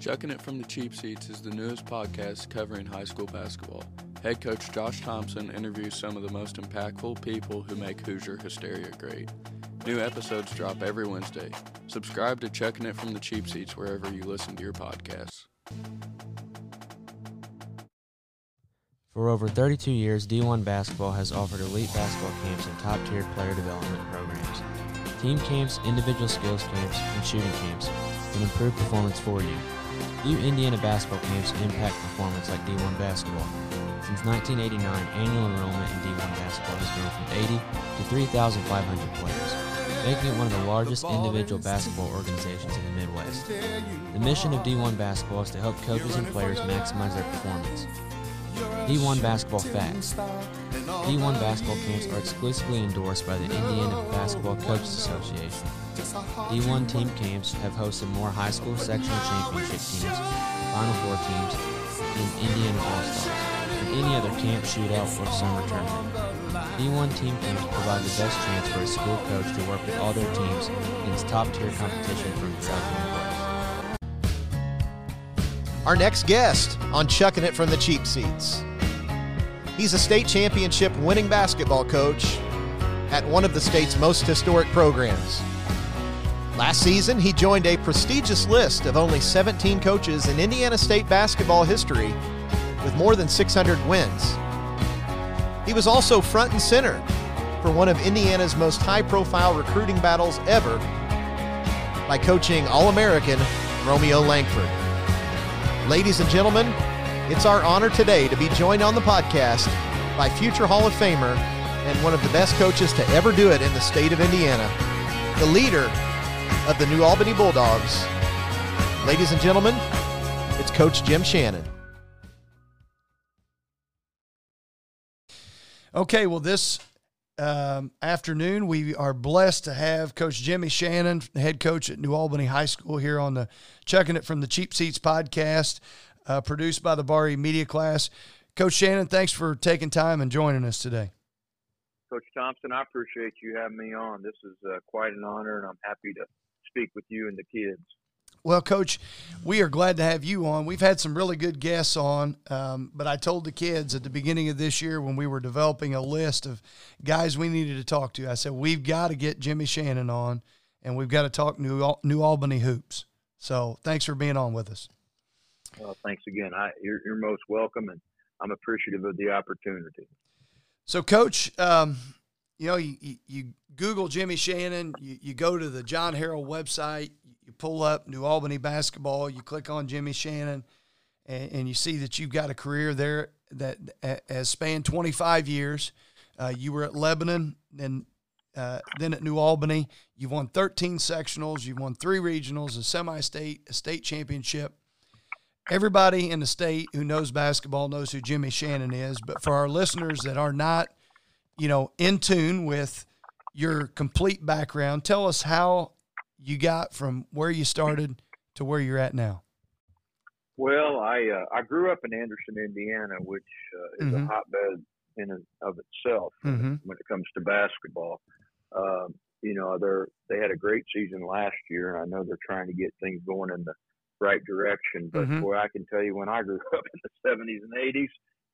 Chucking It from the Cheap Seats is the newest podcast covering high school basketball. Head coach Josh Thompson interviews some of the most impactful people who make Hoosier Hysteria great. New episodes drop every Wednesday. Subscribe to Chucking It from the Cheap Seats wherever you listen to your podcasts. For over 32 years, D1 Basketball has offered elite basketball camps and top tier player development programs. Team camps, individual skills camps, and shooting camps can improve performance for you. View Indiana basketball camps impact performance like D1 basketball. Since 1989, annual enrollment in D1 basketball has grown from 80 to 3,500 players, making it one of the largest individual basketball organizations in the Midwest. The mission of D1 basketball is to help coaches and players maximize their performance. D1 Basketball Facts. D1 basketball camps are exclusively endorsed by the Indiana Basketball Coaches Association. D1 team camps have hosted more high school sectional championship teams, Final Four teams, and Indiana All-Stars than any other camp, shootout, or summer tournament. D1 team camps provide the best chance for a school coach to work with all their teams against top-tier competition from throughout the Midwest. Our next guest on Chucking It from the Cheap Seats. He's a state championship winning basketball coach at one of the state's most historic programs. Last season, he joined a prestigious list of only 17 coaches in Indiana State basketball history with more than 600 wins. He was also front and center for one of Indiana's most high profile recruiting battles ever by coaching All American Romeo Langford. Ladies and gentlemen, it's our honor today to be joined on the podcast by future Hall of Famer and one of the best coaches to ever do it in the state of Indiana, the leader of the New Albany Bulldogs. Ladies and gentlemen, it's Coach Jim Shannon. Okay, well, this um, afternoon we are blessed to have Coach Jimmy Shannon, head coach at New Albany High School, here on the Chucking It from the Cheap Seats podcast, uh, produced by the Bari Media Class. Coach Shannon, thanks for taking time and joining us today. Coach Thompson, I appreciate you having me on. This is uh, quite an honor, and I'm happy to speak with you and the kids. Well, Coach, we are glad to have you on. We've had some really good guests on, um, but I told the kids at the beginning of this year when we were developing a list of guys we needed to talk to, I said, we've got to get Jimmy Shannon on, and we've got to talk New, New Albany hoops. So thanks for being on with us. Well, thanks again. I, you're, you're most welcome, and I'm appreciative of the opportunity. So, Coach, um, you know, you, you, you, Google Jimmy Shannon, you, you go to the John Harrell website, you pull up New Albany basketball, you click on Jimmy Shannon, and, and you see that you've got a career there that has spanned 25 years. Uh, you were at Lebanon, then uh, then at New Albany. You've won 13 sectionals, you've won three regionals, a semi-state, a state championship. Everybody in the state who knows basketball knows who Jimmy Shannon is, but for our listeners that are not, you know, in tune with your complete background, tell us how you got from where you started to where you're at now? Well, I uh, I grew up in Anderson, Indiana, which uh, is mm-hmm. a hotbed in and of itself mm-hmm. when it comes to basketball. Um, you know, they they had a great season last year, and I know they're trying to get things going in the right direction. But mm-hmm. boy, I can tell you, when I grew up in the '70s and '80s,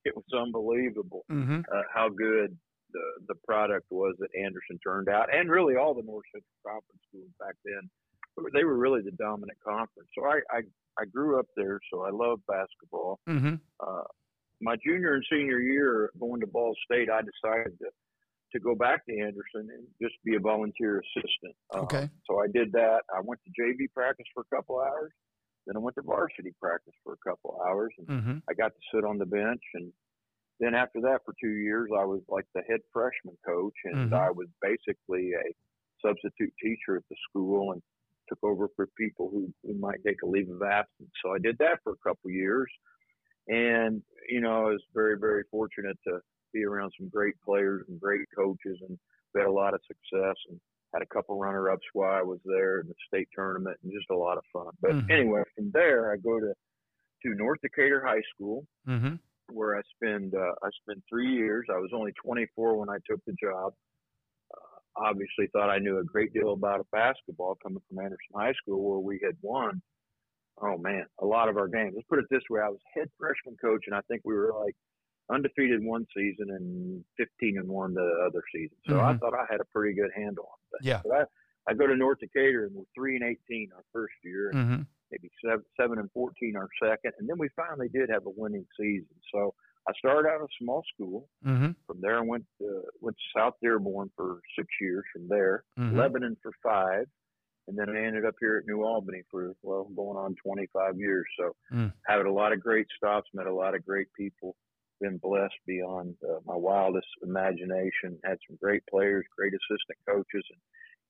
it was unbelievable mm-hmm. uh, how good the the product was that Anderson turned out, and really all the North Central Conference schools back then, they were really the dominant conference. So I I, I grew up there, so I love basketball. Mm-hmm. Uh, my junior and senior year going to Ball State, I decided to to go back to Anderson and just be a volunteer assistant. Uh, okay. So I did that. I went to JV practice for a couple hours. Then I went to varsity practice for a couple hours, and mm-hmm. I got to sit on the bench and then after that, for two years, I was like the head freshman coach, and mm-hmm. I was basically a substitute teacher at the school and took over for people who, who might take a leave of absence. So I did that for a couple years, and you know, I was very, very fortunate to be around some great players and great coaches, and had a lot of success and had a couple runner-ups while I was there in the state tournament, and just a lot of fun. But mm-hmm. anyway, from there, I go to to North Decatur High School. Mm-hmm where I spend uh, I spent three years. I was only 24 when I took the job. Uh, obviously, thought I knew a great deal about basketball coming from Anderson High School, where we had won oh man, a lot of our games. Let's put it this way: I was head freshman coach, and I think we were like undefeated one season and 15 and one the other season. So mm-hmm. I thought I had a pretty good handle on things. Yeah. But I, I go to North Decatur and we're three and 18 our first year, and mm-hmm. Maybe seven, seven and 14 our second, and then we finally did have a winning season. So I started out a small school. Mm-hmm. From there, I went to, went to South Dearborn for six years. From there, mm-hmm. Lebanon for five, and then I ended up here at New Albany for well, going on 25 years. So, mm. had a lot of great stops, met a lot of great people, been blessed beyond uh, my wildest imagination. Had some great players, great assistant coaches, and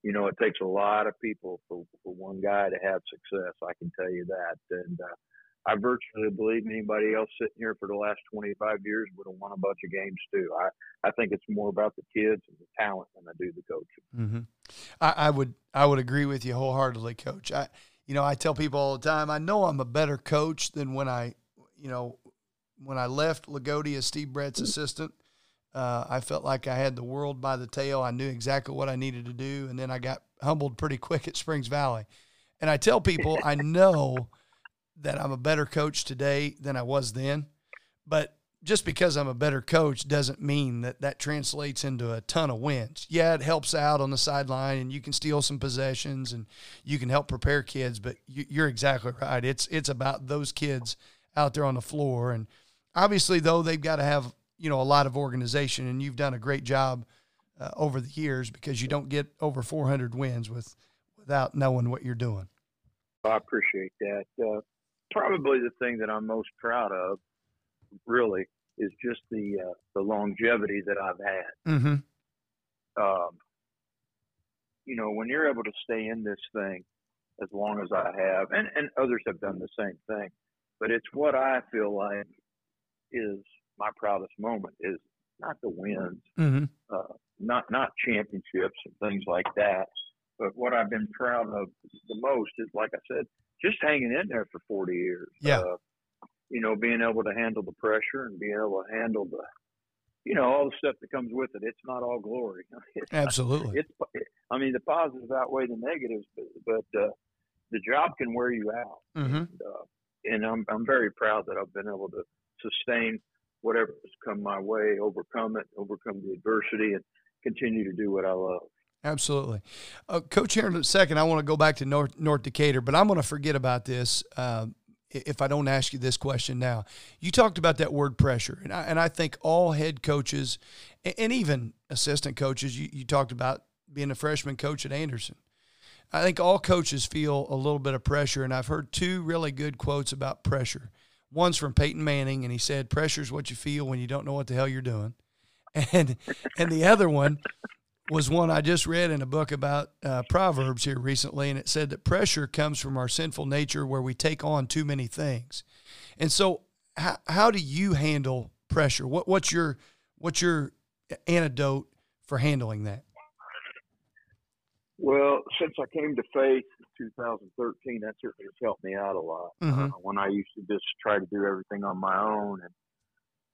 you know it takes a lot of people for for one guy to have success. I can tell you that, and uh, I virtually believe anybody else sitting here for the last 25 years would have won a bunch of games too. I, I think it's more about the kids and the talent than I do the coaching. Mm-hmm. I, I would I would agree with you wholeheartedly, Coach. I you know I tell people all the time I know I'm a better coach than when I you know when I left Loogootee as Steve Brett's assistant. Uh, I felt like I had the world by the tail. I knew exactly what I needed to do, and then I got humbled pretty quick at Springs Valley. And I tell people I know that I'm a better coach today than I was then. But just because I'm a better coach doesn't mean that that translates into a ton of wins. Yeah, it helps out on the sideline and you can steal some possessions and you can help prepare kids, but you're exactly right. It's it's about those kids out there on the floor and obviously though they've got to have, you know, a lot of organization and you've done a great job uh, over the years because you don't get over 400 wins with without knowing what you're doing. I appreciate that. Uh, probably the thing that I'm most proud of, really, is just the uh, the longevity that I've had. Mm-hmm. Um, you know, when you're able to stay in this thing as long as I have, and and others have done the same thing, but it's what I feel like is my proudest moment is not the wins, mm-hmm. uh, not not championships and things like that, but what I've been proud of the most is, like I said, just hanging in there for 40 years. Yeah. Uh, you know, being able to handle the pressure and being able to handle the, you know, all the stuff that comes with it. It's not all glory. It's Absolutely. It's, I mean, the positives outweigh the negatives, but, but uh, the job can wear you out. Mm-hmm. And, uh, and I'm, I'm very proud that I've been able to sustain whatever has come my way, overcome it, overcome the adversity, and continue to do what I love. Absolutely. Uh, Coach, here in a second, I want to go back to North, North Decatur, but I'm going to forget about this uh, if I don't ask you this question now. You talked about that word pressure, and I, and I think all head coaches and even assistant coaches, you, you talked about being a freshman coach at Anderson. I think all coaches feel a little bit of pressure, and I've heard two really good quotes about pressure. One's from Peyton Manning, and he said, "Pressure is what you feel when you don't know what the hell you're doing," and and the other one was one I just read in a book about uh, Proverbs here recently, and it said that pressure comes from our sinful nature where we take on too many things. And so, how, how do you handle pressure? What, what's your what's your antidote for handling that? Well, since I came to faith 2013, that certainly has helped me out a lot. Mm-hmm. Uh, when I used to just try to do everything on my own and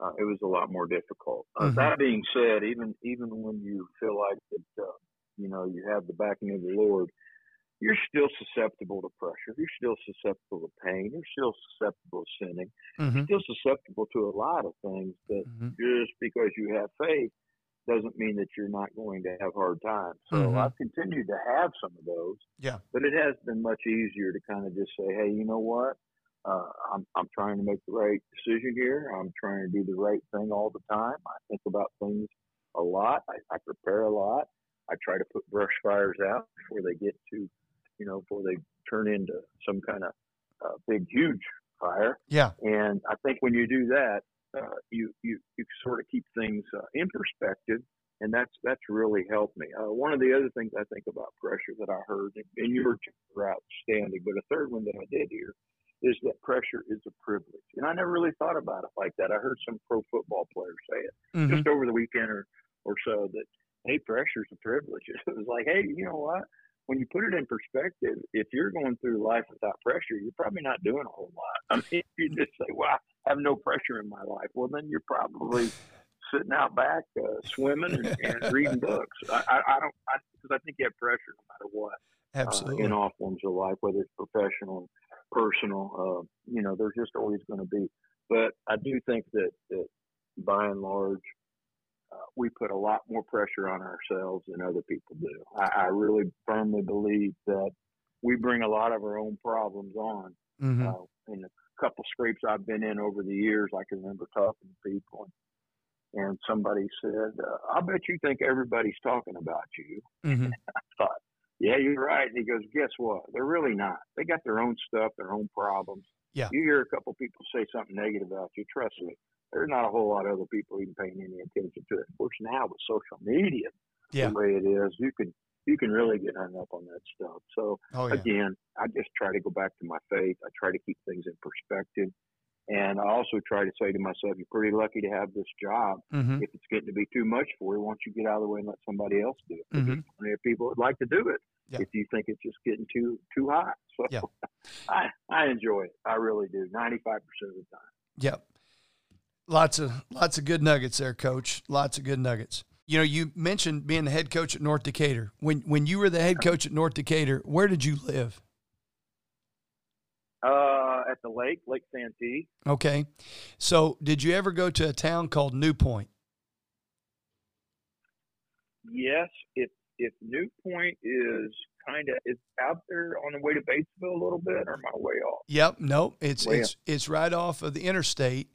uh, it was a lot more difficult. Uh, mm-hmm. That being said, even even when you feel like that, uh, you know, you have the backing of the Lord, you're still susceptible to pressure. You're still susceptible to pain. You're still susceptible to sinning. Mm-hmm. You're still susceptible to a lot of things. That mm-hmm. just because you have faith doesn't mean that you're not going to have hard times. So Mm-hmm. I've continued to have some of those. Yeah. But it has been much easier to kind of just say, hey, you know what? Uh, I'm, I'm trying to make the right decision here. I'm trying to do the right thing all the time. I think about things a lot. I, I prepare a lot. I try to put brush fires out before they get to, you know, before they turn into some kind of uh, big, huge fire. Yeah. And I think when you do that, uh, you, you, you sort of keep things uh, in perspective. And that's that's really helped me. Uh, one of the other things I think about pressure that I heard, and you were outstanding, but a third one that I did hear is that pressure is a privilege. And I never really thought about it like that. I heard some pro football players say it mm-hmm. just over the weekend or, or so that, hey, pressure is a privilege. It was like, hey, you know what? When you put it in perspective, if you're going through life without pressure, you're probably not doing a whole lot. I mean, you just say, I have no pressure in my life, well, then you're probably sitting out back uh, swimming and, and reading books. I, I, I don't, because I, I think you have pressure no matter what. Absolutely. Uh, in all forms of life, whether it's professional, personal. Uh, you know, there's just always going to be. But I do think that, that by and large, uh, we put a lot more pressure on ourselves than other people do. I, I really firmly believe that we bring a lot of our own problems on. Mm-hmm. Uh, in a couple scrapes I've been in over the years, I can remember talking to people, and, and somebody said, uh, "I bet you think everybody's talking about you." Mm-hmm. I thought, "Yeah, you're right." And he goes, "Guess what? They're really not. They got their own stuff, their own problems. Yeah. You hear a couple people say something negative about you. Trust me, there's not a whole lot of other people even paying any attention to it. Of course, now with social media, Yeah. the way it is, you can you can really get hung up on that stuff. So Oh yeah. again, I just try to go back to my faith. I try to keep things in perspective. And I also try to say to myself, you're pretty lucky to have this job. Mm-hmm. If it's getting to be too much for you, why don't you get out of the way and let somebody else do it? Mhm. There's plenty of people would like to do it Yeah. if you think it's just getting too too hot. So Yeah. I, I enjoy it. I really do. 95% of the time. Yep. Lots of lots of good nuggets there, coach. Lots of good nuggets. You know, you mentioned being the head coach at North Decatur. When when you were the head coach at North Decatur, where did you live? Uh, at the lake, Lake Santee. Okay. So, did you ever go to a town called New Point? Yes, if if New Point is kind of is out there on the way to Batesville a little bit, or am I way off? Yep. No, it's Where? it's it's right off of the interstate,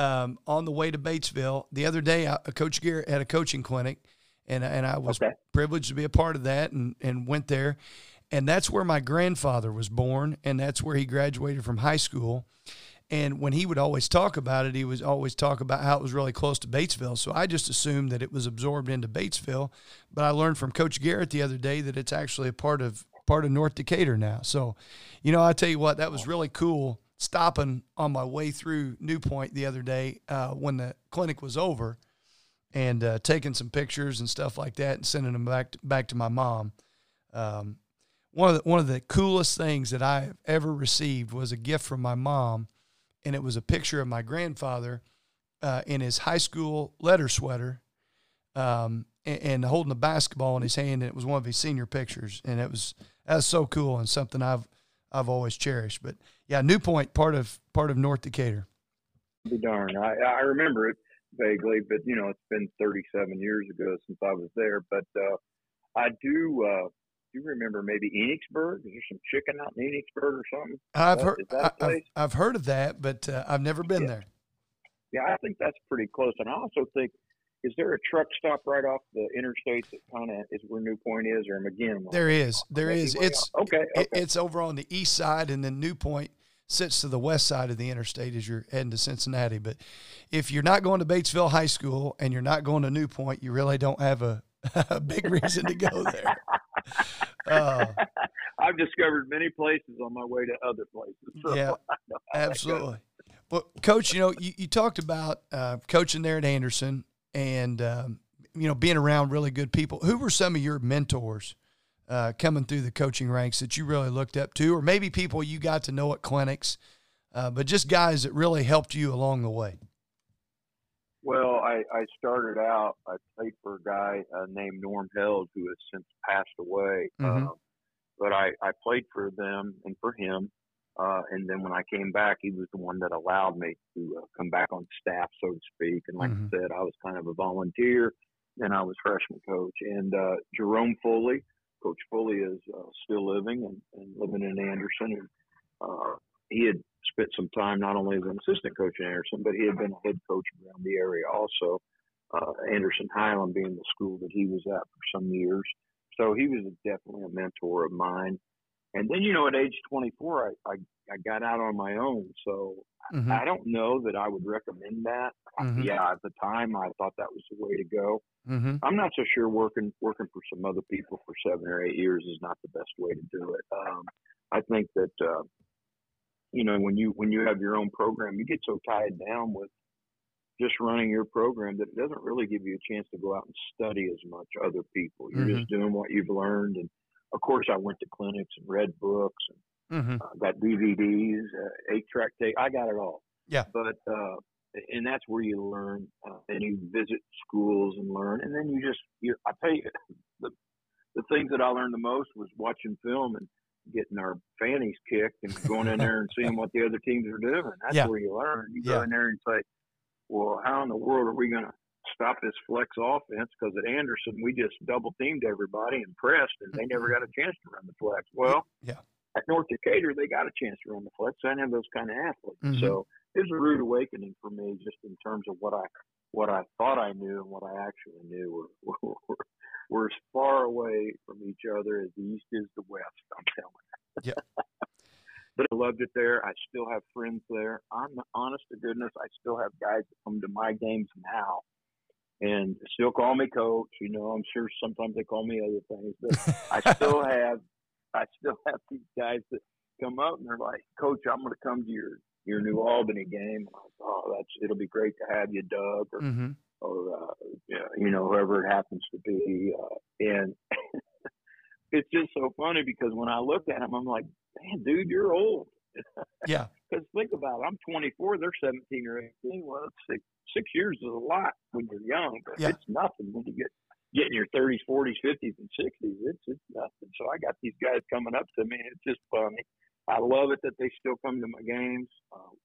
um, on the way to Batesville. The other day, I, Coach Garrett had a coaching clinic, and and I was Okay. privileged to be a part of that, and and went there, and that's where my grandfather was born, and that's where he graduated from high school. And when he would always talk about it, he was always talk about how it was really close to Batesville. So I just assumed that it was absorbed into Batesville, but I learned from Coach Garrett the other day that it's actually a part of part of North Decatur now. So, you know, I tell you what, that was really cool. Stopping on my way through New Point the other day uh, when the clinic was over, and uh, taking some pictures and stuff like that, and sending them back to, back to my mom. Um, one of the one of the coolest things that I have ever received was a gift from my mom, and it was a picture of my grandfather uh, in his high school letter sweater, um, and, holding a basketball in his hand. And it was one of his senior pictures, and it was that was so cool and something I've I've always cherished. But yeah, New Point, part of part of North Decatur. Be darned. I I remember it vaguely, but you know it's been 37 years ago since I was there. But uh, I do. Uh, do remember maybe Enochsburg? Is there some chicken out in Enochsburg or something? I've Is heard that I- I've. I've heard of that, but uh, I've never been Yeah. there. Yeah, I think that's pretty close. And I also think, is there a truck stop right off the interstate that kind of is where New Point is, or again? There is, there is. It's okay. okay. it's over on the east side, and then New Point sits to the west side of the interstate as you're heading to Cincinnati. But if you're not going to Batesville High School and you're not going to New Point, you really don't have a, a big reason to go there. Uh, I've discovered many places on my way to other places. So Yeah, I know how that goes. Absolutely. Well, Coach, you know, you, you talked about uh, coaching there at Anderson and, um, you know, being around really good people. Who were some of your mentors uh, coming through the coaching ranks that you really looked up to, or maybe people you got to know at clinics, uh, but just guys that really helped you along the way? Well, I, I started out, I played for a guy uh, named Norm Held who has since passed away. Mhm. Um, but I, I played for them and for him. Uh, and then when I came back, he was the one that allowed me to uh, come back on staff, so to speak. And like Mhm. I said, I was kind of a volunteer. Then I was freshman coach. And uh, Jerome Foley, Coach Foley is uh, still living and, and living in Anderson. And uh, he had spent some time not only as an assistant coach in Anderson, but he had been a head coach around the area also. Uh, Anderson Highland being the school that he was at for some years. So he was definitely a mentor of mine. And then, you know, at age 24, I, I, I got out on my own. So Mhm. I don't know that I would recommend that. Mhm. Yeah, at the time, I thought that was the way to go. Mm-hmm. I'm not so sure working working for some other people for seven or eight years is not the best way to do it. Um, I think that uh, you know when you when you have your own program, you get so tied down with just running your program that it doesn't really give you a chance to go out and study as much other people. You're just doing what you've learned, and of course, I went to clinics and read books and Mm-hmm. uh, got DVDs, uh, eight track tape. I got it all. Yeah. But uh, and that's where you learn, uh, and you visit schools and learn, and then you just you. I tell you, the the the things that I learned the most was watching film and getting our fannies kicked and going in there and seeing what the other teams are doing. That's Yeah. where you learn. You Yeah. go in there and say, well, how in the world are we going to stop this flex offense? Because at Anderson, we just double teamed everybody and pressed, and they never got a chance to run the flex. Well, Yeah. at North Decatur, they got a chance to run the flex. I didn't have those kind of athletes. Mhm. So it was a rude awakening for me, just in terms of what I what I thought I knew and what I actually knew were, were, were as far away from each other as the East is the West. I'm telling you. Yeah. but I loved it there. I still have friends there. I'm honest to goodness, I still have guys that come to my games now and still call me coach. You know, I'm sure sometimes they call me other things, but I still have I still have these guys that come up and they're like, Coach, I'm going to come to your your New Albany game. And I was, oh, that's it'll be great to have you, Doug, or Mm-hmm. or uh, yeah, you know whoever it happens to be. Uh, and it's just so funny because when I look at him, I'm like, man, dude, you're old. Yeah. Because think about it, I'm 24, they're 17 or 18. Well, six six years is a lot when you're young, but Yeah. it's nothing when you get get in your 30s, 40s, 50s, and 60s. It's it's nothing. So I got these guys coming up to me, and it's just funny. I love it that they still come to my games. Um,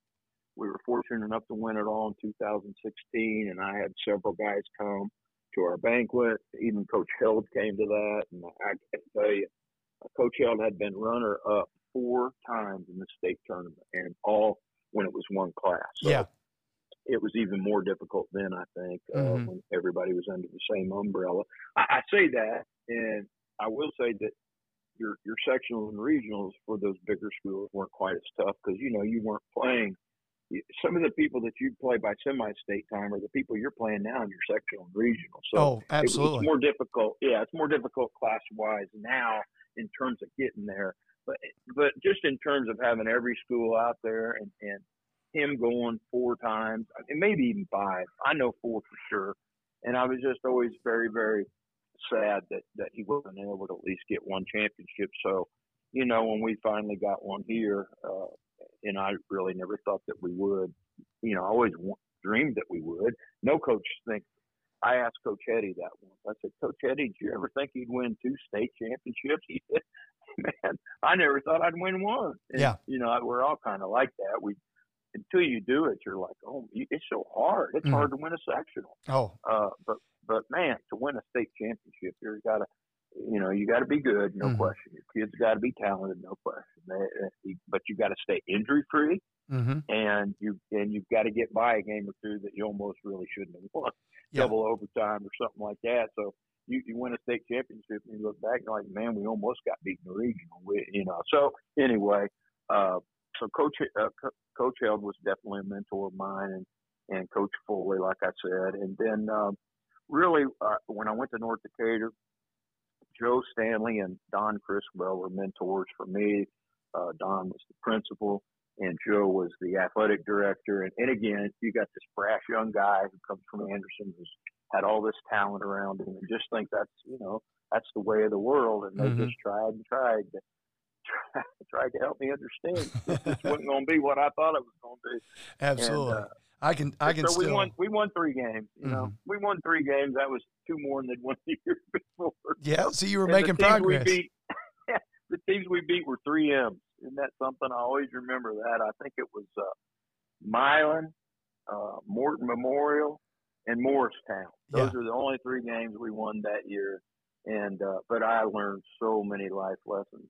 we were fortunate enough to win it all in 2016, and I had several guys come to our banquet. Even Coach Held came to that, and I can tell you, uh, Coach Held had been runner up four times in the state tournament, and all when it was one class. So Yeah. it was even more difficult then, I think, uh, Mhm. when everybody was under the same umbrella. I, I say that, and I will say that your your sectional and regionals for those bigger schools weren't quite as tough because you know you weren't playing. Some of the people that you play by semi-state time are the people you're playing now in your sectional and regional. So Oh, it- it's more difficult. Yeah, it's more difficult class wise now in terms of getting there. But but just in terms of having every school out there and and him going four times, and maybe even five. I know four for sure. And I was just always very very sad that that he wasn't able to at least get one championship. So you know when we finally got one here, uh, and I really never thought that we would. You know, I always dreamed that we would. No coach thinks I asked Coach Eddie that once. I said, Coach Eddie, did you ever think you'd win two state championships? He said, Man, I never thought I'd win one. And, Yeah. You know, we're all kind of like that. We until you do it, you're like, oh, it's so hard. It's Mhm. hard to win a sectional. Oh, Uh, but but man, to win a state championship, you got to, you know, you got to be good, no Mhm. question. Your kids got to be talented, no question. They- but you got to stay injury free mm-hmm. and you and you've got to get by a game or two that you almost really shouldn't have won, Yeah. double overtime or something like that. So you, you win a state championship and you look back and you're like, man, we almost got beaten in the regional, we, you know. So anyway, uh, so Coach uh, Co- Coach Held was definitely a mentor of mine, and and Coach Foley, like I said, and then um, really uh, when I went to North Decatur, Joe Stanley and Don Criswell were mentors for me. Uh, Don was the principal, and Joe was the athletic director. And, and again, you got this brash young guy who comes from Anderson who's had all this talent around him, and just think that's you know that's the way of the world. And they Mhm. just tried and tried to tried to help me understand this, wasn't going to be what I thought it was going to be. absolutely. And, uh, I can, I can so we won. We won three games. You know, Mhm. we won three games. That was two more than they'd won the year before. Yeah. So you were And making progress. We beat, the teams we beat were three M's. Isn't that something? I always remember that. I think it was uh, Milan, uh, Morton Memorial, and Morristown. Those Yeah. are the only three games we won that year. And uh, but I learned so many life lessons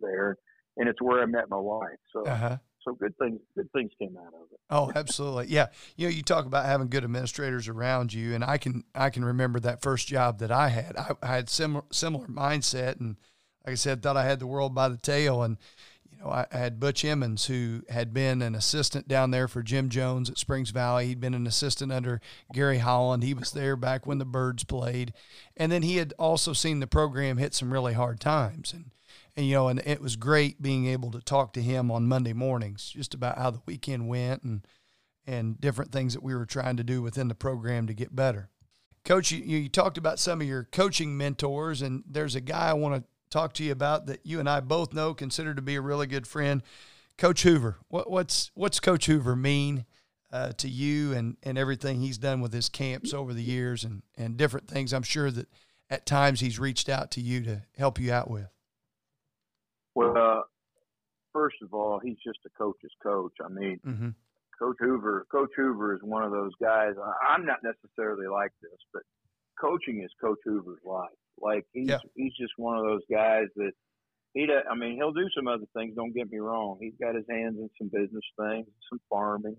there, and it's where I met my wife. So Uh-huh. so good things good things came out of it. Oh, absolutely. Yeah. You know, you talk about having good administrators around you, and I can I can remember that first job that I had. I, I had similar similar mindset, and like I said, thought I had the world by the tail. And I had Butch Emmons, who had been an assistant down there for Jim Jones at Springs Valley. He'd been an assistant under Gary Holland. He was there back when the Birds played, and then he had also seen the program hit some really hard times. And and you know, and it was great being able to talk to him on Monday mornings just about how the weekend went and and different things that we were trying to do within the program to get better. Coach, you, you talked about some of your coaching mentors, and there's a guy I want to talk to you about that you and I both know, consider to be a really good friend, Coach Hoover. What, what's what's Coach Hoover mean uh, to you and and everything he's done with his camps over the years and and different things? I'm sure that at times he's reached out to you to help you out with? Well, uh, first of all, he's just a coach's coach. I mean, mm-hmm. Coach Hoover, Coach Hoover is one of those guys. I'm not necessarily like this, but coaching is Coach Hoover's life. Like he's yeah. he's just one of those guys that he. I mean, he'll do some other things. Don't get me wrong. He's got his hands in some business things, some farming,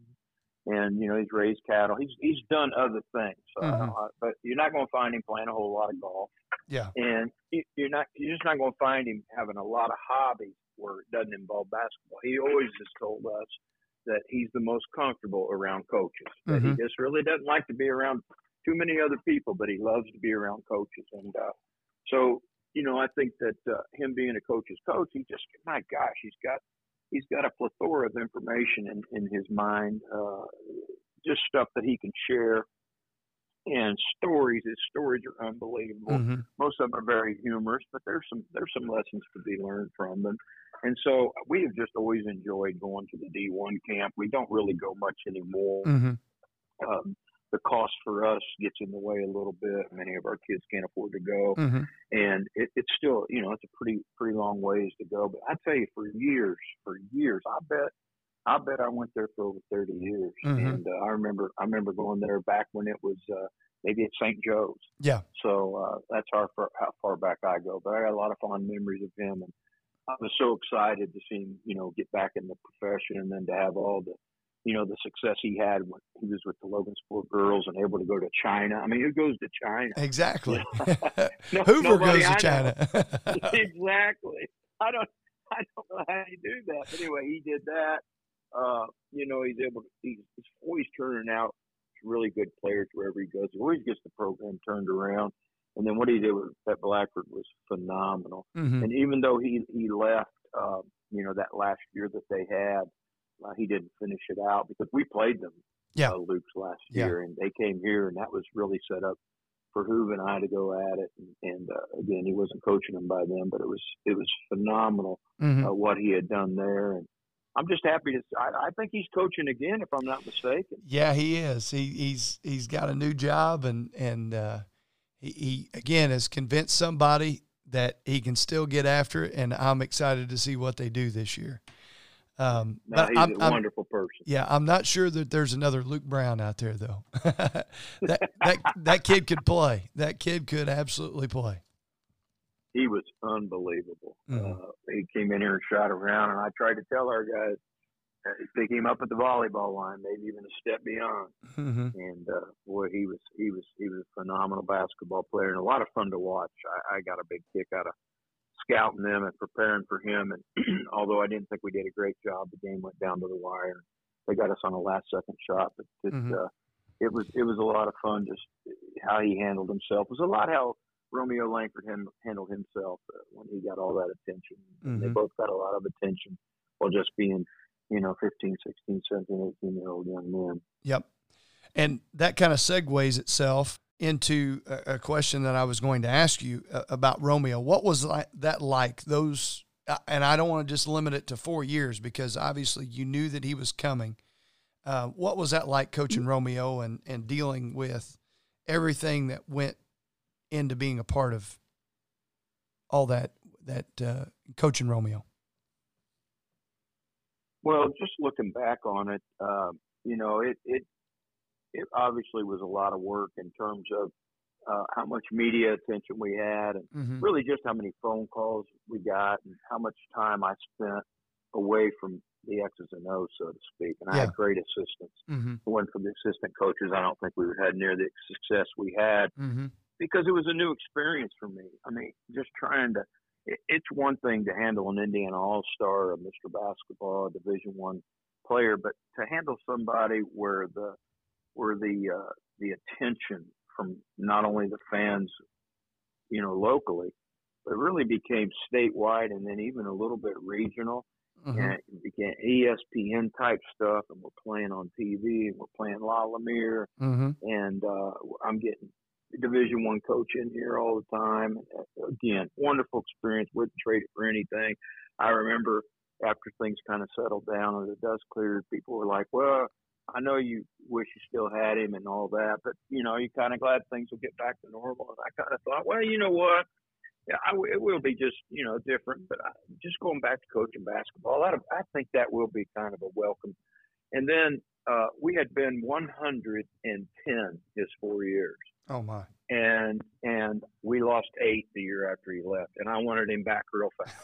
and you know he's raised cattle. He's he's done other things. mm-hmm. uh, but you're not going to find him playing a whole lot of golf. Yeah. And you're not you're just not going to find him having a lot of hobbies where it doesn't involve basketball. He always has told us that he's the most comfortable around coaches. That mm-hmm. he just really doesn't like to be around too many other people, but he loves to be around coaches. And uh, so, you know, I think that uh, him being a coach's coach, he just, my gosh, he's got he's got a plethora of information in, in his mind, uh, just stuff that he can share. And stories, his stories are unbelievable. Mm-hmm. Most of them are very humorous, but there's some there's some lessons to be learned from them. And so we have just always enjoyed going to the D1 camp. We don't really go much anymore. Mm-hmm. Um, the cost for us gets in the way a little bit. Many of our kids can't afford to go, mm-hmm. and it, it's still, you know, it's a pretty pretty long ways to go. But I tell you, for years, for years, I bet, I bet I went there for over thirty years, mm-hmm. and uh, I remember I remember going there back when it was. Uh, maybe at St. Joe's. Yeah. So uh, that's how far, how far back I go. But I got a lot of fond memories of him, and I was so excited to see him, you know, get back in the profession and then to have all the, you know, the success he had when he was with the Logan Logansport girls and able to go to China. I mean, who goes to China? Exactly. no, Hoover goes to China. exactly. I don't, I don't know how you do that. But anyway, he did that. Uh, you know, he's able to, he's, he's always turning out really good players wherever he goes. He always gets the program turned around. And then what he did with at Blackford was phenomenal. Mm-hmm. And even though he he left, uh, you know, that last year that they had, he didn't finish it out because we played them, yeah, uh, Luke's last yeah. year, and they came here, and that was really set up for Hoove and I to go at it. And, and uh, again, he wasn't coaching them by then, but it was it was phenomenal mm-hmm. uh, what he had done there, and I'm just happy to. I, I, think he's coaching again, if I'm not mistaken. Yeah, he is. He, he's he's got a new job, and and uh, he, he again has convinced somebody that he can still get after it, and I'm excited to see what they do this year. Um, no, he's I'm, a I'm, wonderful person. Yeah, I'm not sure that there's another Luke Brown out there though. that that that kid could play. That kid could absolutely play. He was unbelievable. Mm-hmm. Uh, he came in here and shot around, and I tried to tell our guys, pick him up at the volleyball line, maybe even a step beyond. Mm-hmm. And uh, boy, he was he was he was a phenomenal basketball player and a lot of fun to watch. I, I got a big kick out of scouting them and preparing for him. And although I didn't think we did a great job, the game went down to the wire. They got us on a last second shot, but it, mm-hmm. uh, it was it was a lot of fun. Just how he handled himself it was a lot how Romeo Langford handled himself uh, when he got all that attention. Mm-hmm. They both got a lot of attention while just being you know, 15, 16, 17, 18 year old young men. Yep. And that kind of segues itself into a, question that I was going to ask you uh, about Romeo. What was that like? Those, uh, and I don't want to just limit it to four years because obviously you knew that he was coming. Uh, what was that like coaching Romeo and, and dealing with everything that went into being a part of all that, that uh, coaching Romeo? Well, just looking back on it, um, you know, it, it it obviously was a lot of work in terms of uh, how much media attention we had, and mm-hmm. really just how many phone calls we got, and how much time I spent away from the X's and O's, so to speak. And I had great assistants. Mm-hmm. One from the assistant coaches, I don't think we would have had near the success we had mm-hmm. because it was a new experience for me. I mean, just trying to it's one thing to handle an Indiana All Star, a Mr. Basketball, a Division One player, but to handle somebody where the where the uh, the attention from not only the fans, you know, locally, but really became statewide and then even a little bit regional. Mm-hmm. And it became ESPN type stuff, and we're playing on TV, and we're playing La Lumiere, mm-hmm. and uh, I'm getting Division One coach in here all the time. Again, wonderful experience. Wouldn't trade it for anything. I remember after things kind of settled down and the dust cleared, people were like, "Well, I know you wish you still had him and all that, but you know, you're kind of glad things will get back to normal. And I kind of thought, well, you know what? Yeah, I, it will be just you know different, but I, just going back to coaching basketball, I, I think that will be kind of a welcome. And then uh, we had been 110 his four years. Oh my! And and we lost eight the year after he left, and I wanted him back real fast.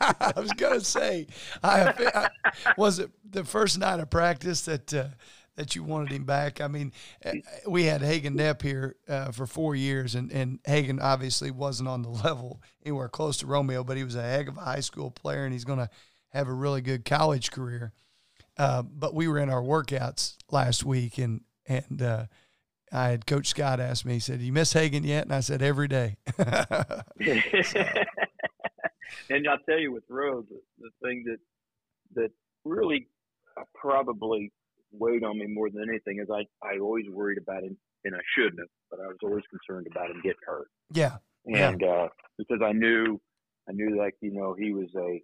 I was gonna say, I, I, was it the first night of practice that uh, that you wanted him back. I mean, uh, we had Hagen Knepp here uh, for four years, and and Hagen obviously wasn't on the level anywhere close to Romeo, but he was a heck of a high school player, and he's to have a really good college career. Uh, but we were in our workouts last week, and and uh, I had Coach Scott ask me, he said, "You miss Hagen yet?" And I said, "Every day." and I'll tell you with Rose, the, the thing that that really probably weighed on me more than anything is I I always worried about him, and I shouldn't have, but I was always concerned about him getting hurt. Yeah, and yeah. uh, because I knew I knew like you know he was a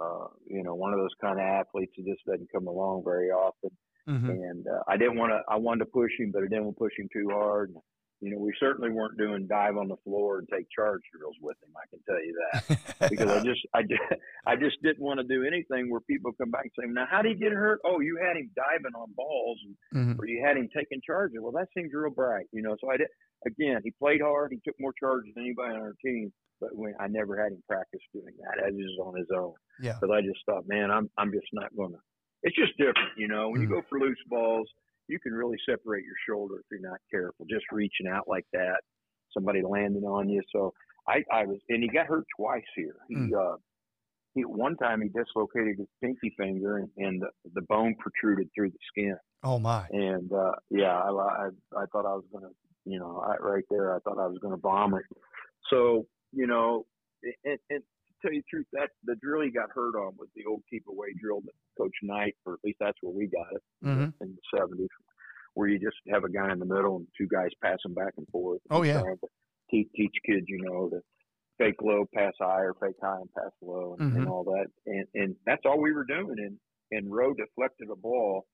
uh, you know one of those kind of athletes who just doesn't come along very often. Mm-hmm. And uh, I didn't want to. I wanted to push him, but I didn't want to push him too hard. You know, we certainly weren't doing dive on the floor and take charge drills with him. I can tell you that because I just, I just, I just didn't want to do anything where people come back and say, "Now, how did he get hurt? Oh, you had him diving on balls, and, mm-hmm. or you had him taking charges." Well, that seems real bright, you know. So I did. Again, he played hard. He took more charges than anybody on our team, but when I never had him practice doing that. I just on his own. Yeah. Because I just thought, man, I'm, I'm just not gonna. It's just different, you know. When mm-hmm. you go for loose balls you can really separate your shoulder if you're not careful. Just reaching out like that, somebody landing on you. So I, I was, and he got hurt twice here. He, mm. uh, he one time he dislocated his pinky finger and, and the, the bone protruded through the skin. Oh my! And uh, yeah, I, I, I thought I was gonna, you know, I, right there, I thought I was gonna vomit. So you know, and, and tell you the truth, that the drill he got hurt on was the old keep away drill that Coach Knight, or at least that's where we got it mm-hmm. in the seventies, where you just have a guy in the middle and two guys passing back and forth. Oh yeah. Teach, teach kids, you know, to fake low, pass high, or fake high and pass low, and, mm-hmm. and all that. And and that's all we were doing. And and Rowe deflected a ball,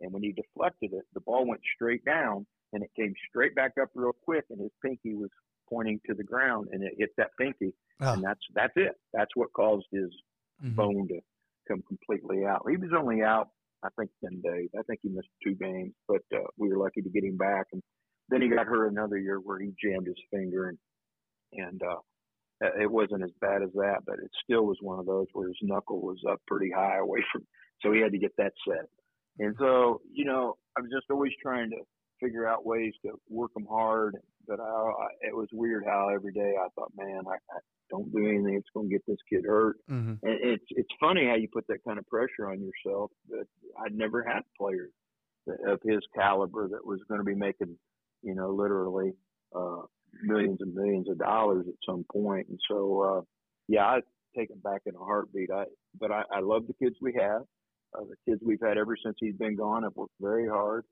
and when he deflected it, the ball went straight down, and it came straight back up real quick, and his pinky was pointing to the ground, and it hit that pinky Oh. And that's that's it. That's what caused his mm-hmm. bone to come completely out. He was only out, I think, ten days. I think he missed two games, but uh, we were lucky to get him back. And then he got hurt another year where he jammed his finger, and and uh, it wasn't as bad as that, but it still was one of those where his knuckle was up pretty high away from, so he had to get that set. And so, you know, I was just always trying to figure out ways to work them hard. But I, I, it was weird how every day I thought, man, I, I don't do anything that's going to get this kid hurt. Mm-hmm. And it's it's funny how you put that kind of pressure on yourself. But I'd never had players of his caliber that was going to be making, you know, literally uh, millions and millions of dollars at some point. And so, uh, yeah, I take him back in a heartbeat. I but I, I love the kids we have. Uh, the kids we've had ever since he's been gone have worked very hard.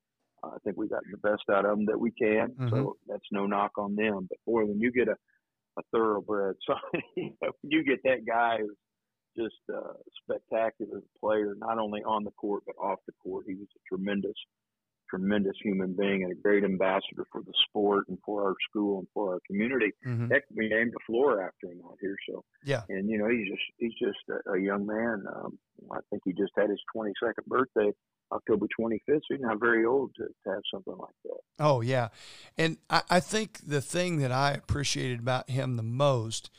I think we got the best out of them that we can. Mm-hmm. So that's no knock on them. But boy, when you get a, a thoroughbred, so you, know, you get that guy who's just a spectacular player, not only on the court but off the court. He was a tremendous, tremendous human being and a great ambassador for the sport and for our school and for our community. Mm-hmm. Heck, we named the floor after him out here. So yeah, and you know he's just he's just a, a young man. Um, I think he just had his 22nd birthday October 25th. So you're not very old to, to have something like that. Oh, yeah. And I, I, think the thing that I appreciated about him the most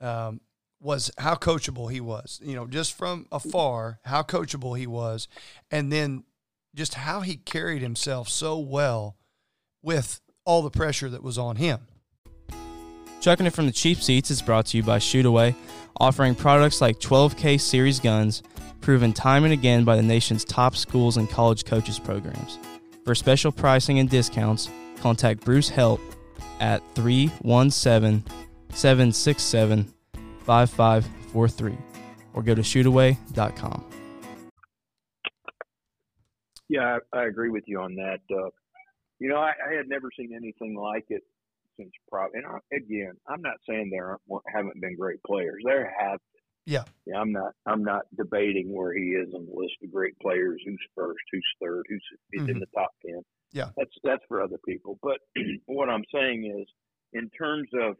um, was how coachable he was. You know, just from afar, how coachable he was. And then just how he carried himself so well with all the pressure that was on him. Chucking it from the cheap seats is brought to you by Shootaway, offering products like 12K series guns proven time and again by the nation's top schools and college coaches programs. For special pricing and discounts, contact Bruce Help at 317 767 5543 or go to shootaway.com. Yeah, I, I, agree with you on that. Uh, you know, I, I, had never seen anything like it since probably. And I, again, I'm not saying there haven't been great players. There have Yeah. Yeah, I'm not. I'm not debating where he is on the list of great players. Who's first? Who's third? Who's mm-hmm. in the top ten? Yeah. That's that's for other people. But what I'm saying is, in terms of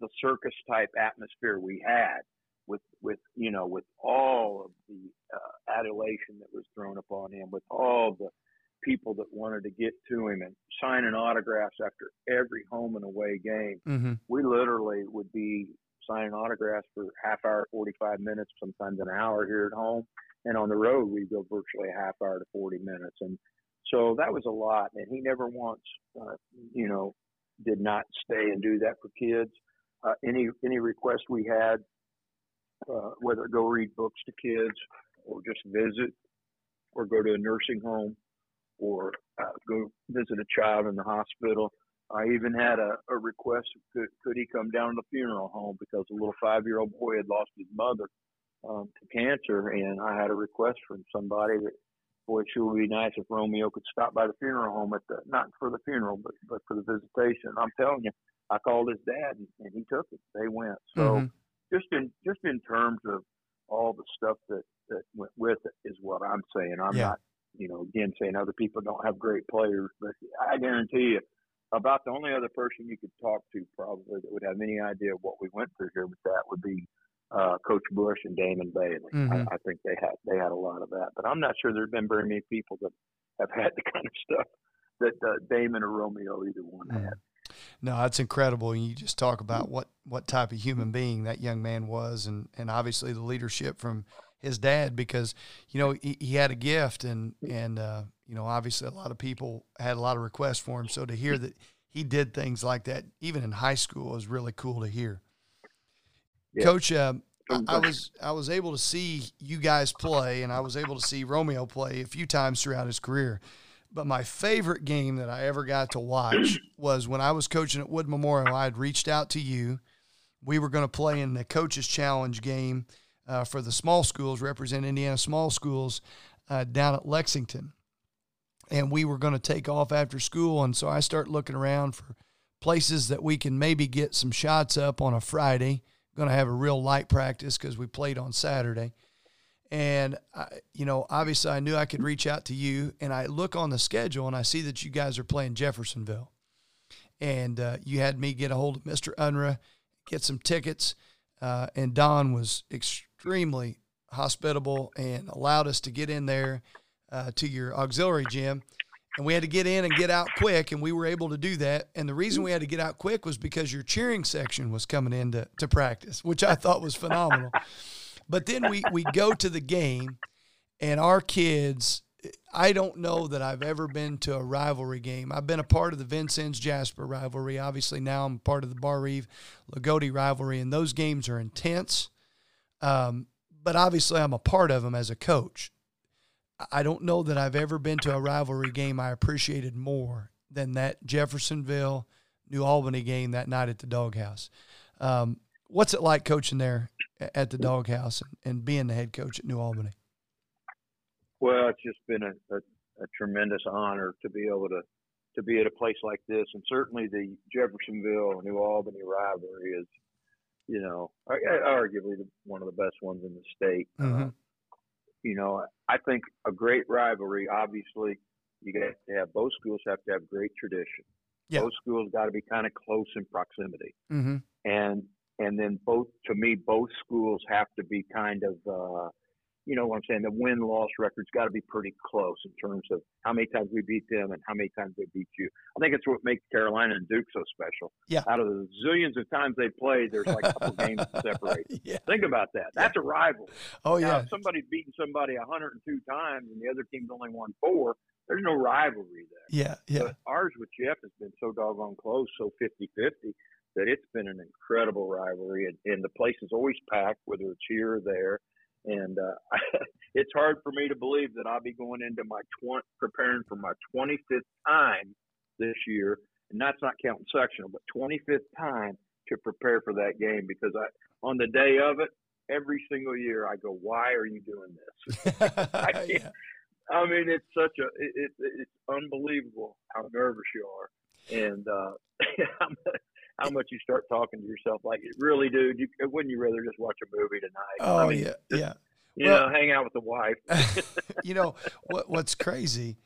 the circus type atmosphere we had, with with you know with all of the uh, adulation that was thrown upon him, with all the people that wanted to get to him and signing autographs after every home and away game. Mm-hmm. We literally would be signing autographs for half hour, 45 minutes, sometimes an hour here at home. And on the road, we go virtually a half hour to 40 minutes. And so that was a lot. And he never once, uh, you know, did not stay and do that for kids. Uh, any any request we had, uh, whether go read books to kids or just visit or go to a nursing home or uh, go visit a child in the hospital. I even had a, a request could, could he come down to the funeral home because a little five year old boy had lost his mother um, to cancer, and I had a request from somebody that boy, it sure would be nice if Romeo could stop by the funeral home at the not for the funeral, but but for the visitation. I'm telling you, I called his dad and, and he took it. They went. So mm-hmm. just in just in terms of all the stuff that that went with it is what I'm saying. I'm yeah. not, you know, again saying other people don't have great players, but I guarantee you about the only other person you could talk to probably that would have any idea of what we went through here with that would be uh, Coach Bush and Damon Bailey. Mm-hmm. I, I think they had they had a lot of that, but I'm not sure there's been very many people that have had the kind of stuff that uh, Damon or Romeo either one mm-hmm. had. No, that's incredible. You just talk about what what type of human being that young man was, and and obviously the leadership from his dad because you know he, he had a gift and and uh, you know obviously a lot of people had a lot of requests for him. So to hear that he did things like that even in high school is really cool to hear. Yeah. coach uh, I, I was I was able to see you guys play and I was able to see Romeo play a few times throughout his career. But my favorite game that I ever got to watch was when I was coaching at Wood Memorial I had reached out to you. We were going to play in the coaches challenge game uh, for the small schools, represent Indiana small schools uh, down at Lexington. And we were going to take off after school. And so I start looking around for places that we can maybe get some shots up on a Friday. Going to have a real light practice because we played on Saturday. And, I, you know, obviously I knew I could reach out to you. And I look on the schedule and I see that you guys are playing Jeffersonville. And uh, you had me get a hold of Mr. Unruh, get some tickets. Uh, and Don was extremely hospitable and allowed us to get in there uh, to your auxiliary gym. And we had to get in and get out quick, and we were able to do that. And the reason we had to get out quick was because your cheering section was coming in to, to practice, which I thought was phenomenal. but then we, we go to the game, and our kids I don't know that I've ever been to a rivalry game. I've been a part of the Vincennes Jasper rivalry. Obviously, now I'm part of the Bar Reeve Loogootee rivalry, and those games are intense. Um, but obviously, I'm a part of them as a coach. I don't know that I've ever been to a rivalry game I appreciated more than that Jeffersonville New Albany game that night at the Doghouse. Um, what's it like coaching there at the Doghouse and, being the head coach at New Albany? Well, it's just been a, a, a tremendous honor to be able to to be at a place like this, and certainly the Jeffersonville New Albany rivalry is, you know, arguably the, one of the best ones in the state. Mm-hmm. Uh, you know, I think a great rivalry. Obviously, you got to have both schools have to have great tradition. Yeah. Both schools got to be kind of close in proximity, mm-hmm. and and then both to me, both schools have to be kind of. Uh, you know what I'm saying? The win loss record's got to be pretty close in terms of how many times we beat them and how many times they beat you. I think it's what makes Carolina and Duke so special. Yeah. Out of the zillions of times they played, there's like a couple games that separate. Yeah. Think about that. That's yeah. a rival. Oh now, yeah. If somebody's beating somebody 102 times and the other team's only won four, there's no rivalry there. Yeah. Yeah. But ours with Jeff has been so doggone close, so 50-50 that it's been an incredible rivalry, and, and the place is always packed, whether it's here or there. And uh, it's hard for me to believe that I'll be going into my tw- preparing for my 25th time this year, and that's not counting sectional, but 25th time to prepare for that game because I on the day of it, every single year I go, "Why are you doing this?" I, yeah. I mean, it's such a it, it, it's unbelievable how nervous you are, and uh, how much you start talking to yourself like, really, dude, you, wouldn't you rather just watch a movie tonight? Oh I mean, yeah, just, yeah. You well, know, hang out with the wife. you know what? What's crazy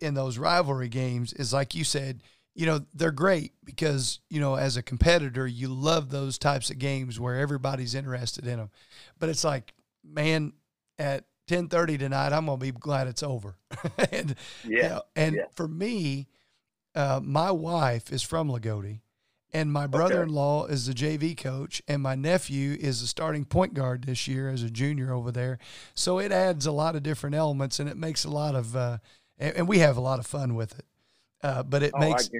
in those rivalry games is like you said. You know they're great because you know as a competitor you love those types of games where everybody's interested in them, but it's like man at ten thirty tonight I'm gonna be glad it's over. and yeah, you know, and yeah. for me, uh, my wife is from Loogootee, and my brother-in-law okay. is the JV coach, and my nephew is the starting point guard this year as a junior over there. So it adds a lot of different elements, and it makes a lot of, uh, and, and, we have a lot of fun with it. Uh, but it oh, makes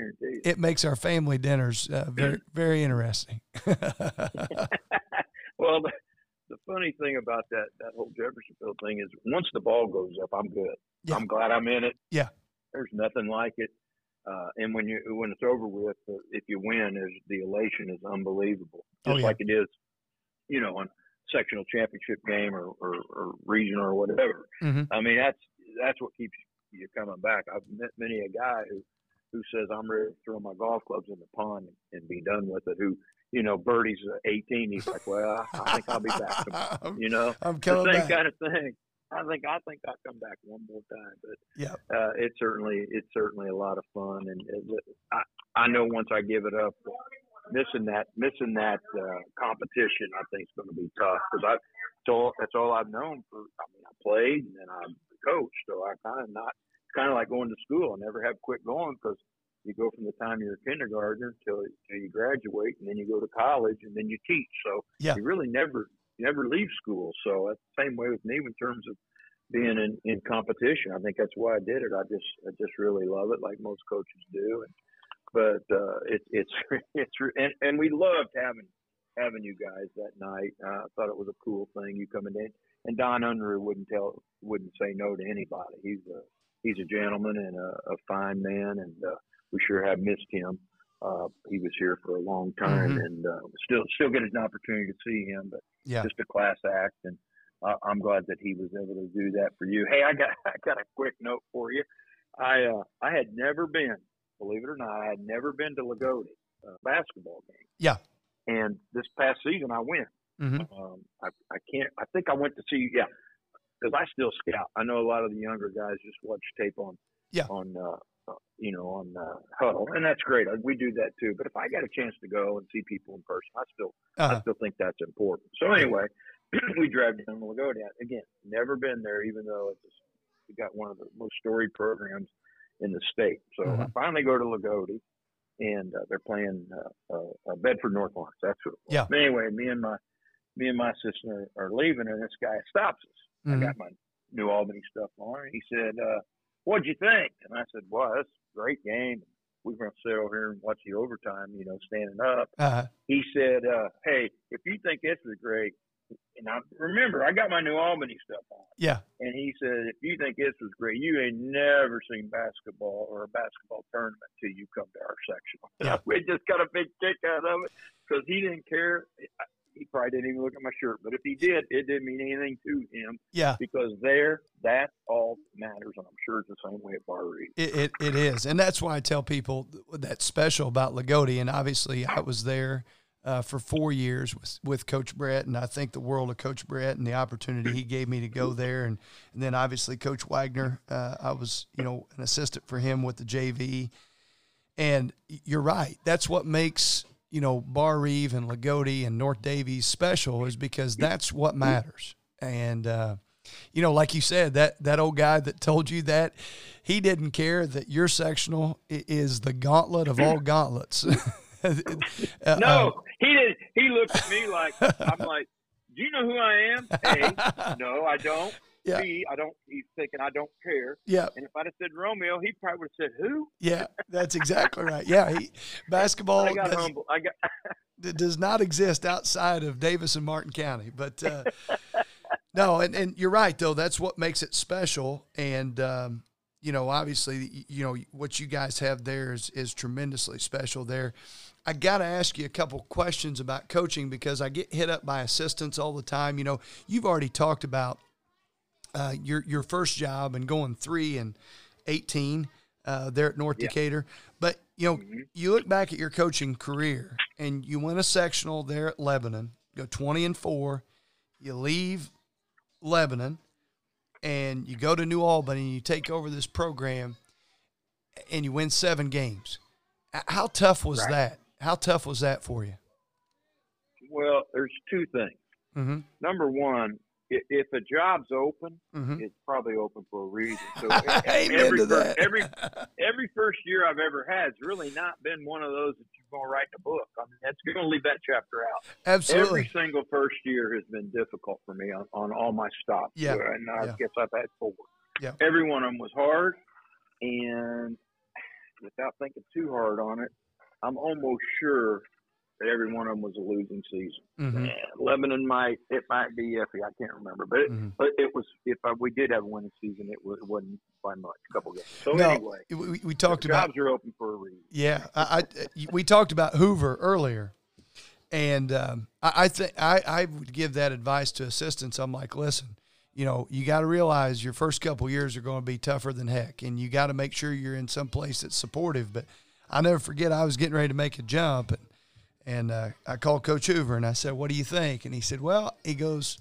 it makes our family dinners uh, very very interesting. well, the, the, funny thing about that that whole Jeffersonville thing is once the ball goes up, I'm good. Yeah. I'm glad I'm in it. Yeah, there's nothing like it. Uh, and when you when it's over with, uh, if you win, is the elation is unbelievable, oh, just oh, yeah. like it is, you know, on sectional championship game or, or, or regional or whatever. Mm-hmm. I mean, that's that's what keeps you coming back. I've met many a guy who who says I'm ready to throw my golf clubs in the pond and, and be done with it. Who you know, Birdie's 18. He's like, well, I think I'll be back. Tomorrow. You know, I'm coming the same back. kind of thing. I think I think I'll come back one more time, but yeah, uh, it's certainly it's certainly a lot of fun, and it, I I know once I give it up, missing that missing that uh, competition, I think is going to be tough because I it's all that's all I've known for. I mean, I played and then I coached, so I kind of not kind of like going to school. I never have quit going because you go from the time you're a kindergartner till, till you graduate, and then you go to college, and then you teach. So yeah. you really never never leave school. So that's the same way with me in terms of being in, in competition. I think that's why I did it. I just I just really love it, like most coaches do. And but uh, it, it's it's and, and we loved having having you guys that night. Uh, I thought it was a cool thing you coming in. And Don Unruh wouldn't tell wouldn't say no to anybody. He's a he's a gentleman and a, a fine man, and uh, we sure have missed him. Uh, he was here for a long time, mm-hmm. and uh, still still get an opportunity to see him. But yeah. just a class act, and uh, I'm glad that he was able to do that for you. Hey, I got I got a quick note for you. I uh, I had never been, believe it or not, I had never been to Loogootee uh, basketball game. Yeah. And this past season, I went. Mm-hmm. Um, I I can't. I think I went to see. Yeah, because I still scout. I know a lot of the younger guys just watch tape on. Yeah. On uh, uh, you know, on uh, Hudl, and that's great. We do that too. But if I got a chance to go and see people in person, I still, uh-huh. I still think that's important. So anyway, we drive down to Loogootee. Again, never been there, even though it's we got one of the most storied programs in the state. So uh-huh. I finally go to Loogootee, and uh, they're playing uh, uh, Bedford North Lawrence. That's what. Yeah. But anyway, me and my me and my sister are, are leaving, and this guy stops us. Mm-hmm. I got my New Albany stuff on. He said, uh, what'd you think? And I said, well, that's a great game. We're going to sit over here and watch the overtime, you know, standing up. Uh-huh. He said, uh, hey, if you think this is great, and I remember I got my New Albany stuff on. Yeah. And he said, if you think this was great, you ain't never seen basketball or a basketball tournament till you come to our section. Yeah. we just got a big kick out of it because he didn't care he probably didn't even look at my shirt. But if he did, it didn't mean anything to him. Yeah. Because there, that's all that matters. And I'm sure it's the same way at Barr-Reeve. It, it, it is. And that's why I tell people that's special about Loogootee. And obviously, I was there uh, for four years with, with Coach Brett. And I think the world of Coach Brett and the opportunity he gave me to go there. And, and then obviously, Coach Wagner, uh, I was, you know, an assistant for him with the JV. And you're right. That's what makes you know, Barr-Reeve and Loogootee and North Daviess special is because that's what matters. And, uh, you know, like you said, that, that old guy that told you that, he didn't care that your sectional is the gauntlet of all gauntlets. uh, no, um, he did. He looked at me like, I'm like, do you know who I am? Hey, no, I don't. Yeah. B, I don't. He's thinking I don't care. Yeah. And if I'd have said Romeo, he probably would have said who? Yeah, that's exactly right. Yeah, he, basketball. I got does, humble. I got. does not exist outside of Daviess and Martin County, but uh, no, and and you're right though. That's what makes it special, and um, you know, obviously, you know what you guys have there is is tremendously special there. I got to ask you a couple questions about coaching because I get hit up by assistants all the time. You know, you've already talked about uh, your your first job and going three and eighteen. uh, there at North Yeah. Decatur. But you know, Mhm. you look back at your coaching career, and you win a sectional there at Lebanon, go twenty and four. You leave Lebanon, and you go to New Albany, and you take over this program, and you win seven games. How tough was Right. that? How tough was that for you? Well, there's two things. Mm-hmm. Number one, if a job's open, Mm-hmm. it's probably open for a reason. So every that. every every first year I've ever had has really not been one of those that you're going to write in a book. I mean, that's going to leave that chapter out. Absolutely. Every single first year has been difficult for me on, on all my stops. Yeah, And I yeah. guess I've had four. Yeah. Every one of them was hard. And without thinking too hard on it, I'm almost sure every one of them was a losing season. Mhm. And Lebanon might, it might be iffy. I can't remember. But it, Mhm. but it was, if I, we did have a winning season, it, was, it wasn't by much, a couple games. So No, anyway, we, we- we talked about jobs are open for a reason. Yeah, I, I we talked about Hoover earlier, and um, I, I think I, I would give that advice to assistants. I'm like, listen, you know, you got to realize your first couple years are going to be tougher than heck, and you got to make sure you're in some place that's supportive. But I never forget, I was getting ready to make a jump, and and uh, I called Coach Hoover and I said, "What do you think?" And he said, "Well," he goes,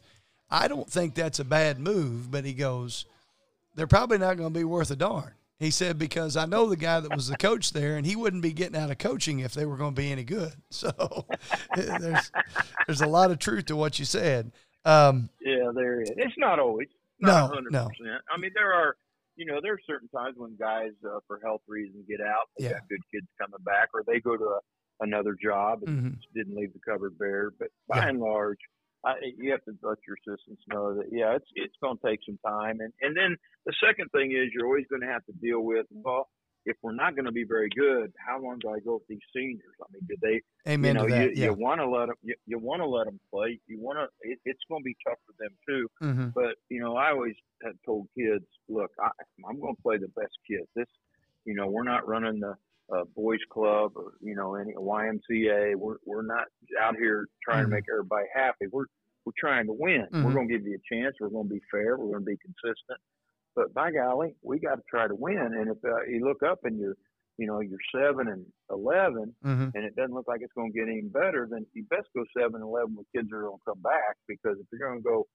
"I don't think that's a bad move," but he goes, "They're probably not going to be worth a darn." He said, because I know the guy that was the coach there, and he wouldn't be getting out of coaching if they were going to be any good. So there's there's a lot of truth to what you said. Um, Yeah, there is. It's not always. No, 100%. no. I mean, there are, you know, there are certain times when guys, uh, for health reasons, get out. They Yeah. got good kids coming back, or they go to a, another job and Mhm. didn't leave the cupboard bare. But by Yeah. and large, I, you have to let your assistants know that yeah, it's it's going to take some time. And and then the second thing is you're always going to have to deal with well. If we're not going to be very good, how long do I go with these seniors? I mean, did they amen you know, you, yeah. you want to let them. You, you want to let them play. You want to. It, it's going to be tough for them too. hmm But you know, I always have told kids, look, I, I'm going to play the best kids. This, you know, we're not running the uh, boys club or you know any YMCA. We're we're not out here trying Mhm. to make everybody happy. We're we're trying to win. Mhm. We're going to give you a chance. We're going to be fair. We're going to be consistent. But by golly, we got to try to win. And if uh, you look up and you're, you know, you're seven and eleven, hmm and it doesn't look like it's going to get any better, then you best go seven and eleven when kids are going to come back. Because if you're going to go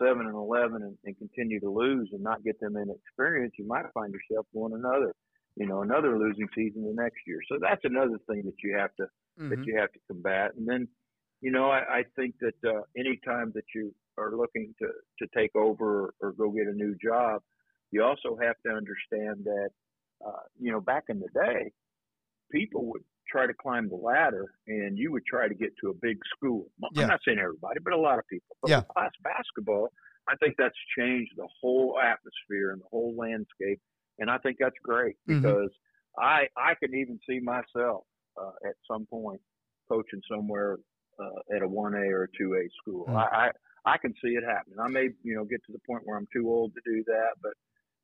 seven and eleven and, and continue to lose and not get them any experience, you might find yourself going another, you know, another losing season the next year. So that's another thing that you have to that hmm you have to combat. And then, you know, I, I think that uh, any time that you are looking to to take over or, or go get a new job, you also have to understand that, uh, you know, back in the day, people would try to climb the ladder and you would try to get to a big school. Yeah. I'm not saying everybody, but a lot of people. But Yeah. class basketball, I think that's changed the whole atmosphere and the whole landscape. And I think that's great Mhm. because I I can even see myself uh, at some point coaching somewhere uh, at a one A or a two A school. Mm. I, I I can see it happening. I may you know get to the point where I'm too old to do that, but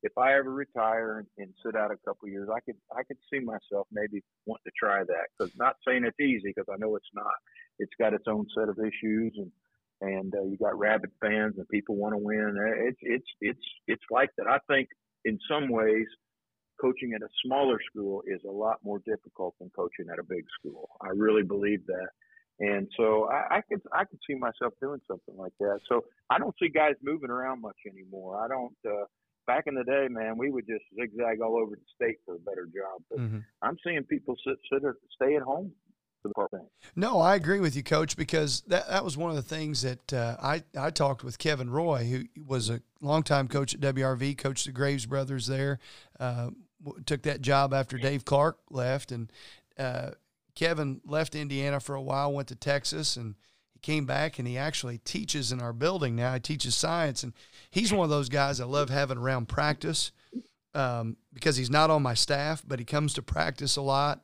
if I ever retire and, and sit out a couple of years, I could I could see myself maybe wanting to try that. Because not saying it's easy, because I know it's not. It's got its own set of issues, and and uh, you got rabid fans, and people want to win. It's it's it's it's like that. I think in some ways, coaching at a smaller school is a lot more difficult than coaching at a big school. I really believe that. And so I, I could I could see myself doing something like that. So I don't see guys moving around much anymore. I don't. Uh, back in the day, man, we would just zigzag all over the state for a better job. But hmm I'm seeing people sit sit or stay at home the. No, I agree with you, Coach, because that, that was one of the things that uh, I, I talked with Kevin Roy, who was a longtime coach at WRV, coached the Graves brothers there, uh, took that job after Dave Clark left. And uh, Kevin left Indiana for a while, went to Texas, and he came back and he actually teaches in our building now. He teaches science, and he's one of those guys I love having around practice um, because he's not on my staff, but he comes to practice a lot.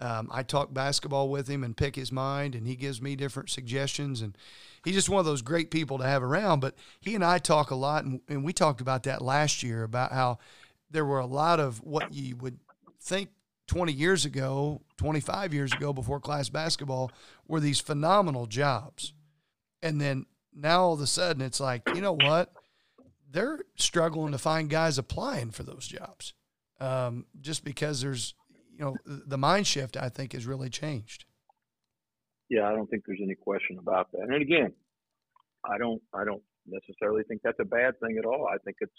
Um, I talk basketball with him and pick his mind, and he gives me different suggestions. And he's just one of those great people to have around. But he and I talk a lot, and, and we talked about that last year about how there were a lot of what you would think 20 years ago, 25 years ago, before class basketball, were these phenomenal jobs. And then now all of a sudden, it's like, you know what? They're struggling to find guys applying for those jobs. um, just because there's, you know, the mind shift I think has really changed. Yeah, I don't think there's any question about that. And again, I don't, I don't necessarily think that's a bad thing at all. I think it's,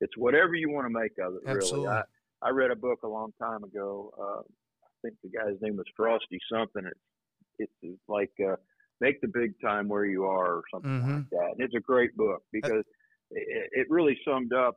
it's whatever you want to make of it. Absolutely. Really, I, I read a book a long time ago. Uh, I think the guy's name was Frosty something. It's, it's like uh, make the big time where you are or something mm-hmm. like that. And it's a great book because it, it really summed up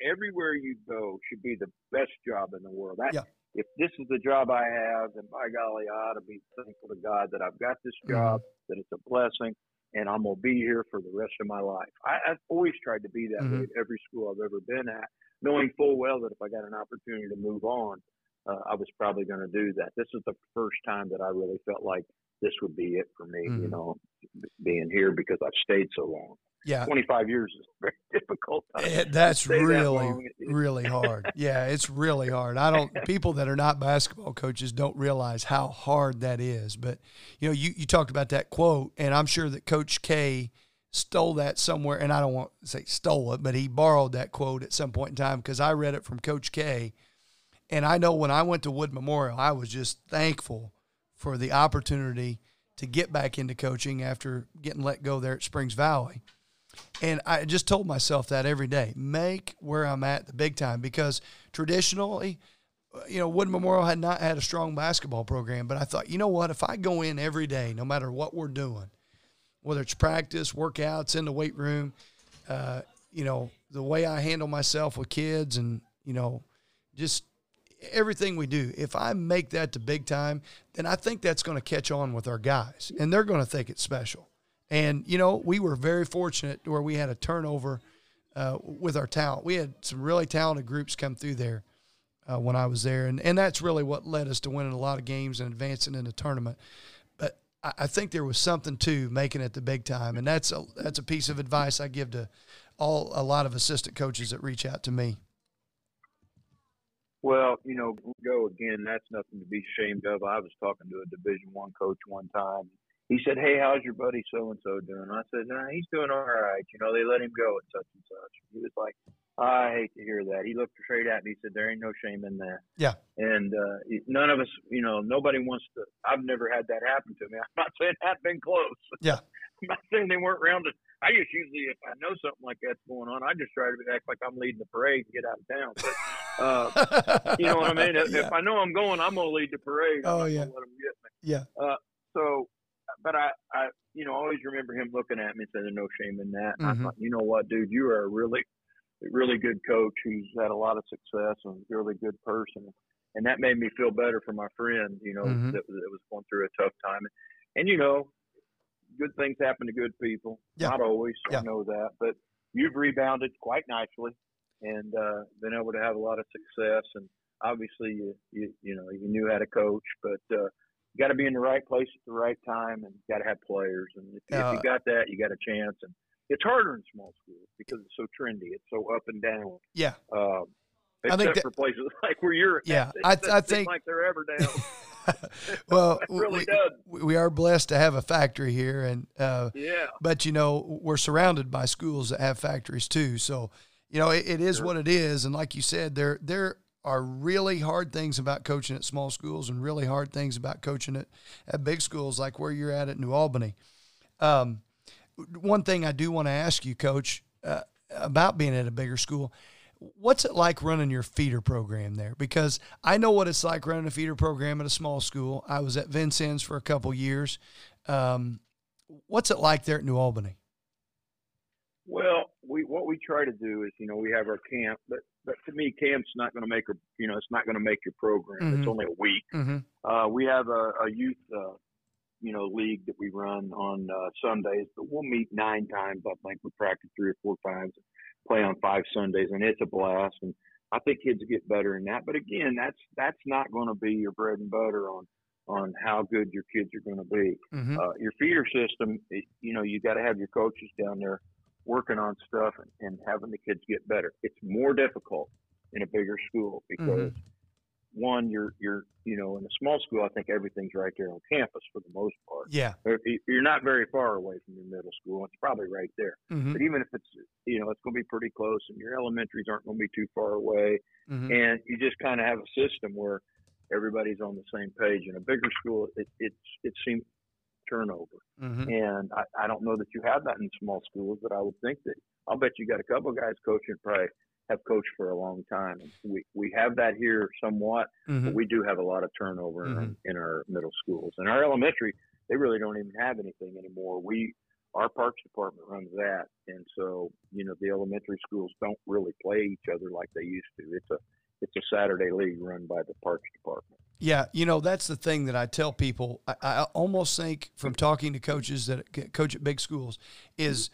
everywhere you go should be the best job in the world. That, yeah. If this is the job I have, then by golly, I ought to be thankful to God that I've got this Mm-hmm. job, that it's a blessing, and I'm going to be here for the rest of my life. I, I've always tried to be that Mhm. way at every school I've ever been at, knowing full well that if I got an opportunity to move on, uh, I was probably going to do that. This is the first time that I really felt like this would be it for me, you Mhm. know, being here because I've stayed so long. Yeah. 25 years is very difficult. It, that's stay that really, really hard. Yeah, it's really hard. I don't. People that are not basketball coaches don't realize how hard that is. But you know, you you talked about that quote, and I'm sure that Coach K stole that somewhere. And I don't want to say stole it, but he borrowed that quote at some point in time because I read it from Coach K. And I know when I went to Wood Memorial, I was just thankful for the opportunity to get back into coaching after getting let go there at Springs Valley. And I just told myself that every day make where I'm at the big time because traditionally, you know, Wood Memorial had not had a strong basketball program. But I thought, you know what? If I go in every day, no matter what we're doing, whether it's practice, workouts, in the weight room, uh, you know, the way I handle myself with kids and, you know, just everything we do, if I make that to big time, then I think that's going to catch on with our guys and they're going to think it's special. And, you know, we were very fortunate where we had a turnover uh, with our talent. We had some really talented groups come through there uh, when I was there. And, and that's really what led us to winning a lot of games and advancing in the tournament. But I, I think there was something to making it the big time. And that's a, that's a piece of advice I give to all a lot of assistant coaches that reach out to me. Well, you know, go again. That's nothing to be ashamed of. I was talking to a Division One coach one time. He said, "Hey, how's your buddy so and so doing?" I said, "Nah, he's doing all right. You know, they let him go at such and such." He was like, "I hate to hear that." He looked straight at me. He said, "There ain't no shame in that." Yeah. And uh, none of us, you know, nobody wants to. I've never had that happen to me. I'm not saying I've been close. Yeah. I'm not saying they weren't around. I just usually, if I know something like that's going on, I just try to act like I'm leading the parade and get out of town. But uh, you know what I mean? If, yeah. if I know I'm going, I'm gonna lead the parade. I'm Oh, yeah. Let them get me. Yeah. Uh, so, but I, I, you know, always remember him looking at me and saying, no shame in that." And Mhm. I thought, you know what, dude, you are a really, really good coach who's had a lot of success and a really good person. And that made me feel better for my friend, you know, Mhm. that, that was going through a tough time. And you know, good things happen to good people. Yeah. Not always, Yeah. I know that, but you've rebounded quite nicely and uh, been able to have a lot of success. And obviously, you you, you know you knew how to coach, but uh, got to be in the right place at the right time, and got to have players. And if, if Uh, you got that, you got a chance. And it's harder in small schools because it's so trendy. It's so up and down. Yeah. Um, I think that- for places like where you're at. Yeah, It I- I think- like they're ever down. well, It really we, does. we are blessed to have a factory here, and uh, Yeah. but you know we're surrounded by schools that have factories too. So you know it, it is Sure. what it is, and like you said, there there are really hard things about coaching at small schools, and really hard things about coaching at at big schools like where you're at at New Albany. Um, one thing I do want to ask you, Coach, uh, about being at a bigger school. What's it like running your feeder program there? Because I know what it's like running a feeder program at a small school. I was at Vincennes for a couple years. Um, what's it like there at New Albany? Well, we what we try to do is, you know, we have our camp, but but to me, camp's not going to make a, you know, it's not going to make your program. Mhm. It's only a week. Mm-hmm. Uh, we have a, a youth, uh, you know, league that we run on uh, Sundays, but we'll meet nine times. I think we practice three or four times, play on five Sundays, and it's a blast. And I think kids get better in that. But again, that's that's not going to be your bread and butter on on how good your kids are going to be. Mm-hmm. Uh, your feeder system, you know, you got to have your coaches down there working on stuff and, and having the kids get better. It's more difficult in a bigger school because one, you're you're you know in a small school, I think everything's right there on campus for the most part. Yeah, you're not very far away from your middle school. It's probably right there. mm-hmm. But even if it's you know it's going to be pretty close, and your elementaries aren't going to be too far away, mm-hmm. and you just kind of have a system where everybody's on the same page. In a bigger school, it it it seems turnover, Mm-hmm. and I, I don't know that you have that in small schools, but I would think that I'll bet you got a couple of guys coaching probably have coached for a long time. And we we have that here somewhat, Mm-hmm. but we do have a lot of turnover in, our, Mhm. in our middle schools. And our elementary, they really don't even have anything anymore. We our parks department runs that, and so you know the elementary schools don't really play each other like they used to. It's a it's a Saturday league run by the parks department. Yeah, you know that's the thing that I tell people. I, I almost think from talking to coaches that coach at big schools is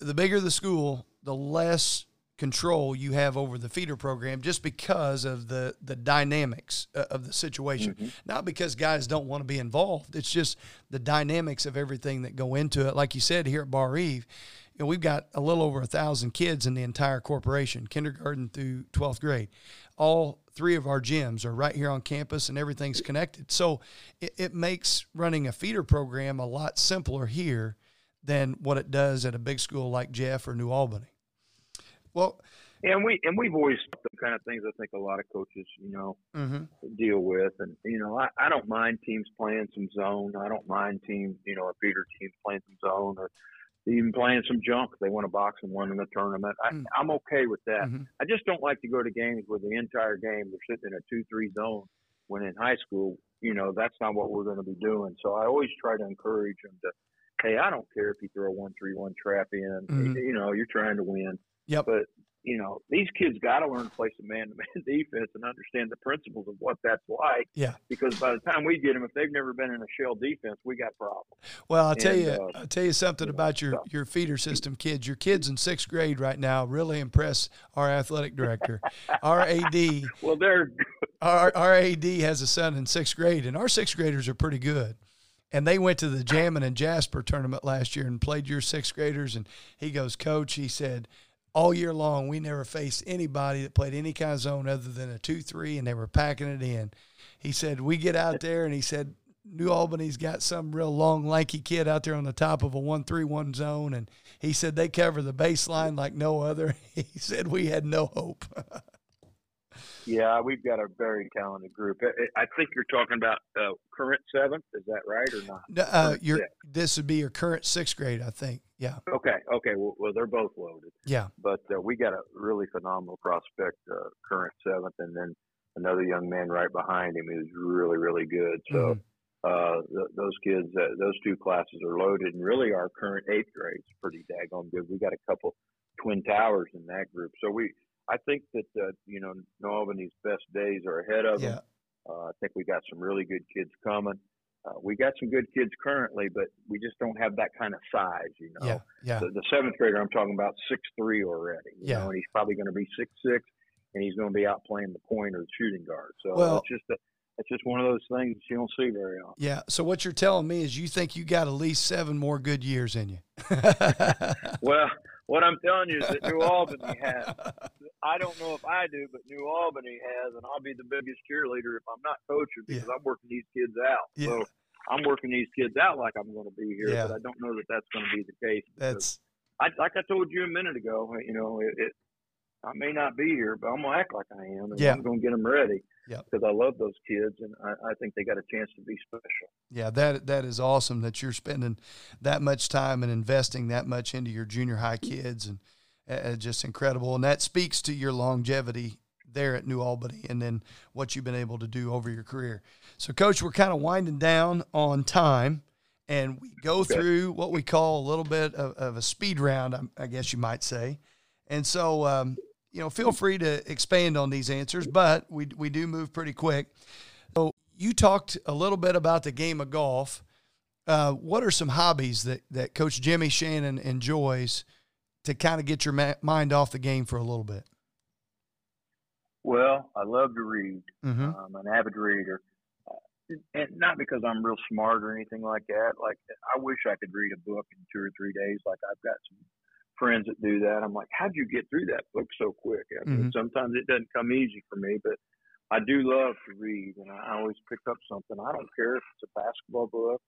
the bigger the school, the less control you have over the feeder program, just because of the the dynamics uh, of the situation. Mhm. Not because guys don't want to be involved. It's just the dynamics of everything that go into it. Like you said here at Barr-Reeve, you know, we've got a little over a thousand kids in the entire corporation, kindergarten through twelfth grade. All three of our gyms are right here on campus, and everything's connected. So it, it makes running a feeder program a lot simpler here than what it does at a big school like Jeff or New Albany. Well, And we and we've always the kind of things I think a lot of coaches you know mm-hmm, deal with. And you know I, I don't mind teams playing some zone. I don't mind teams you know a feeder teams playing some zone or even playing some junk. They want a box and one in the tournament. I, Mm. I'm okay with that. Mhm. I just don't like to go to games where the entire game they're sitting in a two-three zone. When in high school, you know that's not what we're going to be doing. So I always try to encourage them to, hey, I don't care if you throw a one-three-one trap in. Mhm. You know, you're trying to win. Yep. But you know, these kids got to learn to play some man-to-man defense and understand the principles of what that's like. Yeah. Because by the time we get them, if they've never been in a shell defense, we got problems. Well, I'll tell And, you, uh, I'll tell you something about your your feeder system kids. Your kids in sixth grade right now really impress our athletic director. our AD, Well, they're our, our AD has a son in sixth grade, and our sixth graders are pretty good. And they went to the Jammin and Jasper tournament last year and played your sixth graders. And he goes, Coach, he said, all year long, we never faced anybody that played any kind of zone other than a 2 3, and they were packing it in. He said, We get out there, and he said, New Albany's got some real long, lanky kid out there on the top of a 1 3 1 zone. And he said, They cover the baseline like no other. He said, We had no hope. yeah, we've got a very talented group. I, think you're talking about uh, current seventh. Is that right or not? uh, Current your, this would be your current sixth grade, I think. Yeah. Okay, okay. Well, well they're both loaded. Yeah. but uh, we got a really phenomenal prospect, uh, current seventh, and then another young man right behind him who's really, really good. So Mhm. uh, th- those kids, uh, those two classes are loaded, and really our current eighth grade's pretty daggone good. We got a couple twin towers in that group, so we. I think that uh, you know New Albany's best days are ahead of Yeah. them. Uh, I think we got some really good kids coming. Uh, we got some good kids currently, but we just don't have that kind of size, you know Yeah. Yeah. the, the seventh grader I'm talking about six three already. You Yeah. know, and he's probably going to be six six, and he's going to be out playing the point or the shooting guard. So Well- it's just a, it's just one of those things that you don't see very often. Yeah. So what you're telling me is you think you got at least seven more good years in you. Well, what I'm telling you is that New Albany has. I don't know if I do, but New Albany has, and I'll be the biggest cheerleader if I'm not coaching because I'm working these kids out. Yeah. So I'm working these kids out like I'm going to be here, Yeah. but I don't know that that's going to be the case. That's I, like I told you a minute ago, you know, it, it I may not be here, but I'm gonna act like I am, and Yeah. I'm gonna get them ready. Yeah, Because I love those kids, and I, I think they got a chance to be special. yeah, that that is awesome that you're spending that much time and investing that much into your junior high kids and uh, just incredible. And that speaks to your longevity there at New Albany and then what you've been able to do over your career. So coach, we're kind of winding down on time and we go Okay. through what we call a little bit of, of a speed round, I, I guess you might say. And so, um, you know, feel free to expand on these answers, but we, we do move pretty quick. So you talked a little bit about the game of golf. Uh, what are some hobbies that, that Coach Jimmy Shannon enjoys to kind of get your ma- mind off the game for a little bit? Well, I love to read. Mm-hmm. I'm an avid reader, uh, and not because I'm real smart or anything like that. Like I wish I could read a book in two or three days. Like I've got some friends that do that. I'm like, how'd you get through that book so quick? I mean, Mhm. sometimes it doesn't come easy for me, but I do love to read, and I always pick up something. I don't care if it's a basketball book.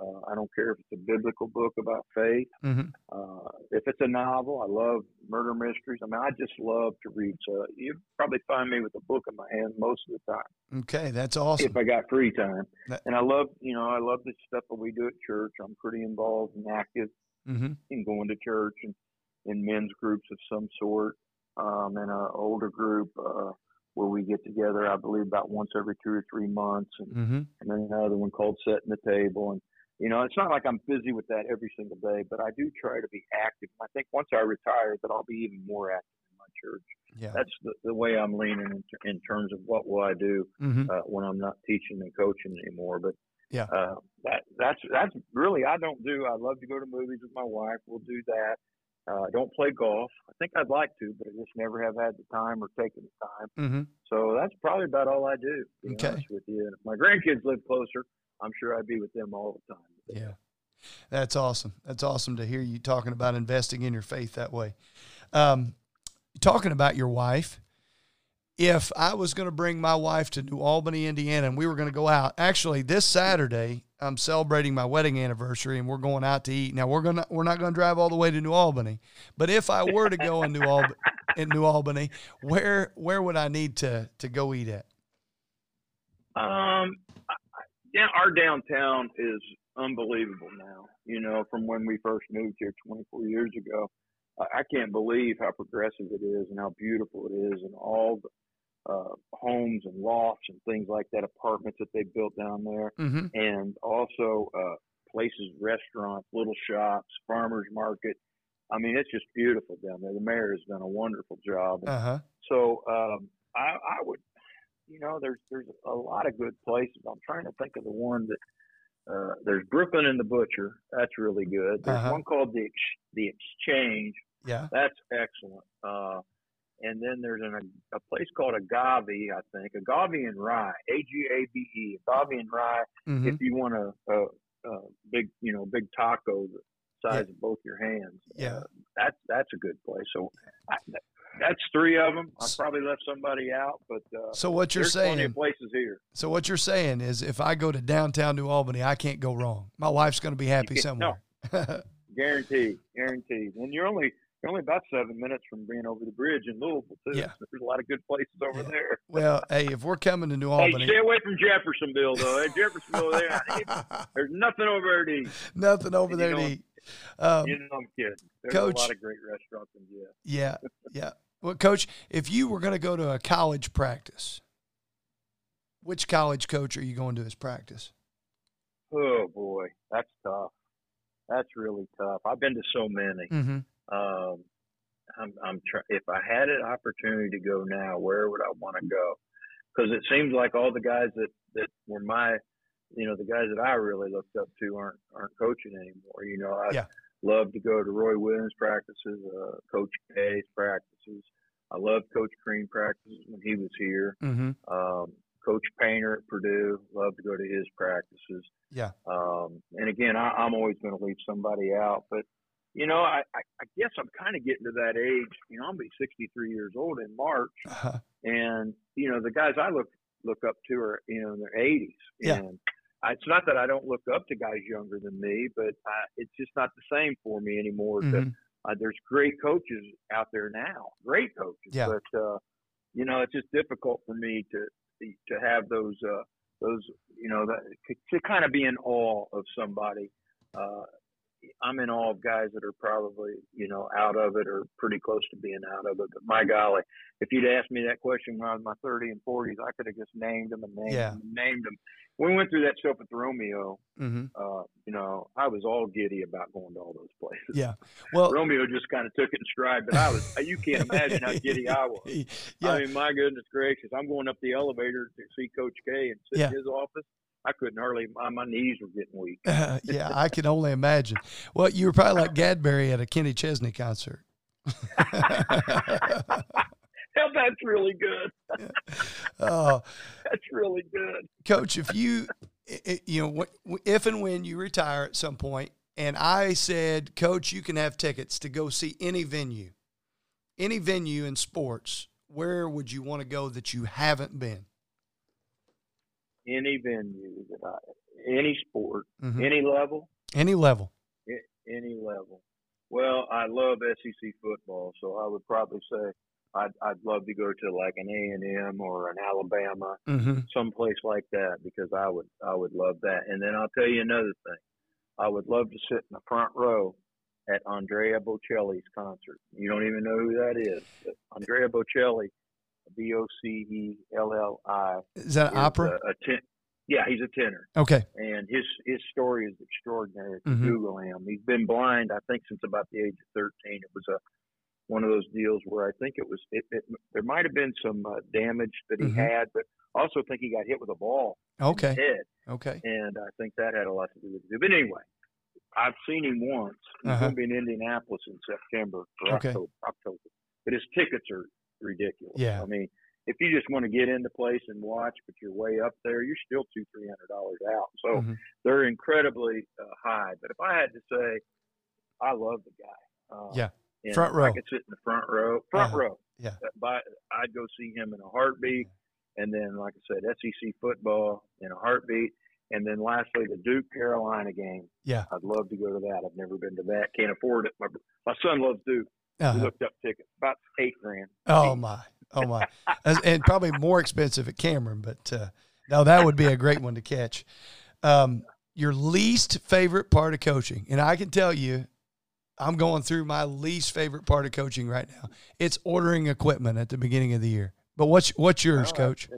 Uh, I don't care if it's a biblical book about faith. Mm-hmm. Uh, if it's a novel, I love murder mysteries. I mean, I just love to read. So you probably find me with a book in my hand most of the time. Okay, that's awesome. If I got free time, that- and I love, you know, I love the stuff that we do at church. I'm pretty involved and active mm-hmm. in going to church and in men's groups of some sort, um, and an older group. Uh, where we get together, I believe about once every two or three months, and, mm-hmm. and then another one called setting the table. And you know, it's not like I'm busy with that every single day, but I do try to be active. I think once I retire, that I'll be even more active in my church. Yeah. That's the, the way I'm leaning in, in terms of what will I do mm-hmm. uh, when I'm not teaching and coaching anymore. But yeah, uh, that that's that's really I don't do. I love to go to movies with my wife. We'll do that. Uh, I don't play golf. I think I'd like to, but I just never have had the time or taken the time. Mm-hmm. So that's probably about all I do. To be okay. honest with you, and if my grandkids live closer, I'm sure I'd be with them all the time. Yeah. That's awesome. That's awesome to hear you talking about investing in your faith that way. Um, talking about your wife, if I was going to bring my wife to New Albany, Indiana, and we were going to go out, actually this Saturday, I'm celebrating my wedding anniversary, and we're going out to eat. Now we're gonna we're not going to drive all the way to New Albany, but if I were to go in New Albany, in New Albany, where where would I need to to go eat at? Um, yeah, our downtown is unbelievable now. You know, from when we first moved here 24 years ago, I can't believe how progressive it is and how beautiful it is, and all the uh, homes and lofts and things like that, apartments that they built down there, mm-hmm. and also uh, places, restaurants, little shops, farmers market. I mean, it's just beautiful down there. The mayor has done a wonderful job. Uh-huh. So um, I, I would you know, there's there's a lot of good places. I'm trying to think of the one that uh, there's Brooklyn and the Butcher. That's really good. There's uh-huh. one called the the Exchange. Yeah, that's excellent. Uh, and then there's an, a, a place called Agave, I think, Agave and Rye, A G A B E, Agave and Rye. Mm-hmm. If you want a, a, a, big, you know, big taco the size yeah. of both your hands, yeah, uh, that's that's a good place. So I, that's three of them. I probably left somebody out, but uh, so what you're saying? places here. So what you're saying is, if I go to downtown New Albany, I can't go wrong. My wife's going to be happy somewhere. No, guaranteed, guaranteed. And you're only you're only about seven minutes from being over the bridge in Louisville too. Yeah. So there's a lot of good places over yeah. there. Well, hey, if we're coming to New Albany, hey, stay away from Jeffersonville though. Hey, Jeffersonville, there, there's nothing over there to eat. Nothing over and there to eat. Um, you know, I'm kidding. There's Coach, a lot of great restaurants in Jeff. Yeah, yeah. Well, coach, if you were going to go to a college practice, which college coach are you going to his practice? Oh boy, that's tough. That's really tough. I've been to so many. Mm-hmm. Um, I'm, I'm try- if I had an opportunity to go now, where would I want to go? Because it seems like all the guys that that were my, you know, the guys that I really looked up to aren't aren't coaching anymore. You know, I, yeah love to go to Roy Williams practices, uh, Coach K's practices. I love Coach Crean practices when he was here. Mm-hmm. Um, Coach Painter at Purdue, love to go to his practices. Yeah. Um, and again, I, I, am always going to leave somebody out, but you know, I, I, I guess I'm kind of getting to that age. You know, I'm be 63 years old in March, uh-huh. and you know, the guys I look look up to are you know in their 80s. Yeah. And it's not that I don't look up to guys younger than me, but I, it's just not the same for me anymore. Mm-hmm. To, uh, there's great coaches out there now, great coaches, yeah. but uh, you know it's just difficult for me to to have those uh, those you know that, to kind of be in awe of somebody. Uh, I'm in awe of guys that are probably, you know, out of it or pretty close to being out of it. But my golly, if you'd asked me that question when I was in my 30s and 40s, I could have just named them and named yeah. them and named them. When we went through that stuff with Romeo, mm-hmm. uh, you know, I was all giddy about going to all those places. Yeah. Well, Romeo just kind of took it in stride, but I was, you can't imagine how giddy I was. Yeah. I mean, my goodness gracious, I'm going up the elevator to see Coach K and sit yeah. in his office. I couldn't hardly. My, my knees were getting weak. Uh, yeah, I can only imagine. Well, you were probably like Gadberry at a Kenny Chesney concert. That's really good. Oh, that's really good, Coach. If you, you know, if and when you retire at some point, and I said, Coach, you can have tickets to go see any venue, any venue in sports. Where would you want to go that you haven't been? Any venue that I, any sport, mm-hmm. any level, any level, any level. Well, I love SEC football, so I would probably say I'd I'd love to go to like an A and M or an Alabama, mm-hmm. someplace like that, because I would I would love that. And then I'll tell you another thing, I would love to sit in the front row at Andrea Bocelli's concert. You don't even know who that is. But Andrea Bocelli, B O C E L L I. Is that is opera? A, a ten, yeah, he's a tenor. Okay. And his his story is extraordinary. mm-hmm. Google him. He's been blind, I think, since about the age of thirteen. It was a one of those deals where I think it was it, it there might have been some uh, damage that he mm-hmm. had, but also think he got hit with a ball. Okay. head. Okay. And I think that had a lot to do with it. But anyway, I've seen him once. He's uh-huh. going to be in Indianapolis in September or okay. October, October. But his tickets are ridiculous. Yeah. I mean, if you just want to get into place and watch, but you're way up there, you're still two, three hundred dollars out. So mm-hmm. they're incredibly uh, high. But if I had to say, I love the guy. Uh, yeah. Front row. I could sit in the front row. Front uh-huh. row. Yeah. But I'd go see him in a heartbeat. And then, like I said, SEC football in a heartbeat. And then lastly, the Duke Carolina game. Yeah. I'd love to go to that. I've never been to that. Can't afford it. My, my son loves Duke. Uh-huh. We looked up tickets, about eight grand. Oh, my. Oh, my. and probably more expensive at Cameron, but uh, no, that would be a great one to catch. Um, your least favorite part of coaching. And I can tell you, I'm going through my least favorite part of coaching right now. It's ordering equipment at the beginning of the year. But what's what's yours, Coach?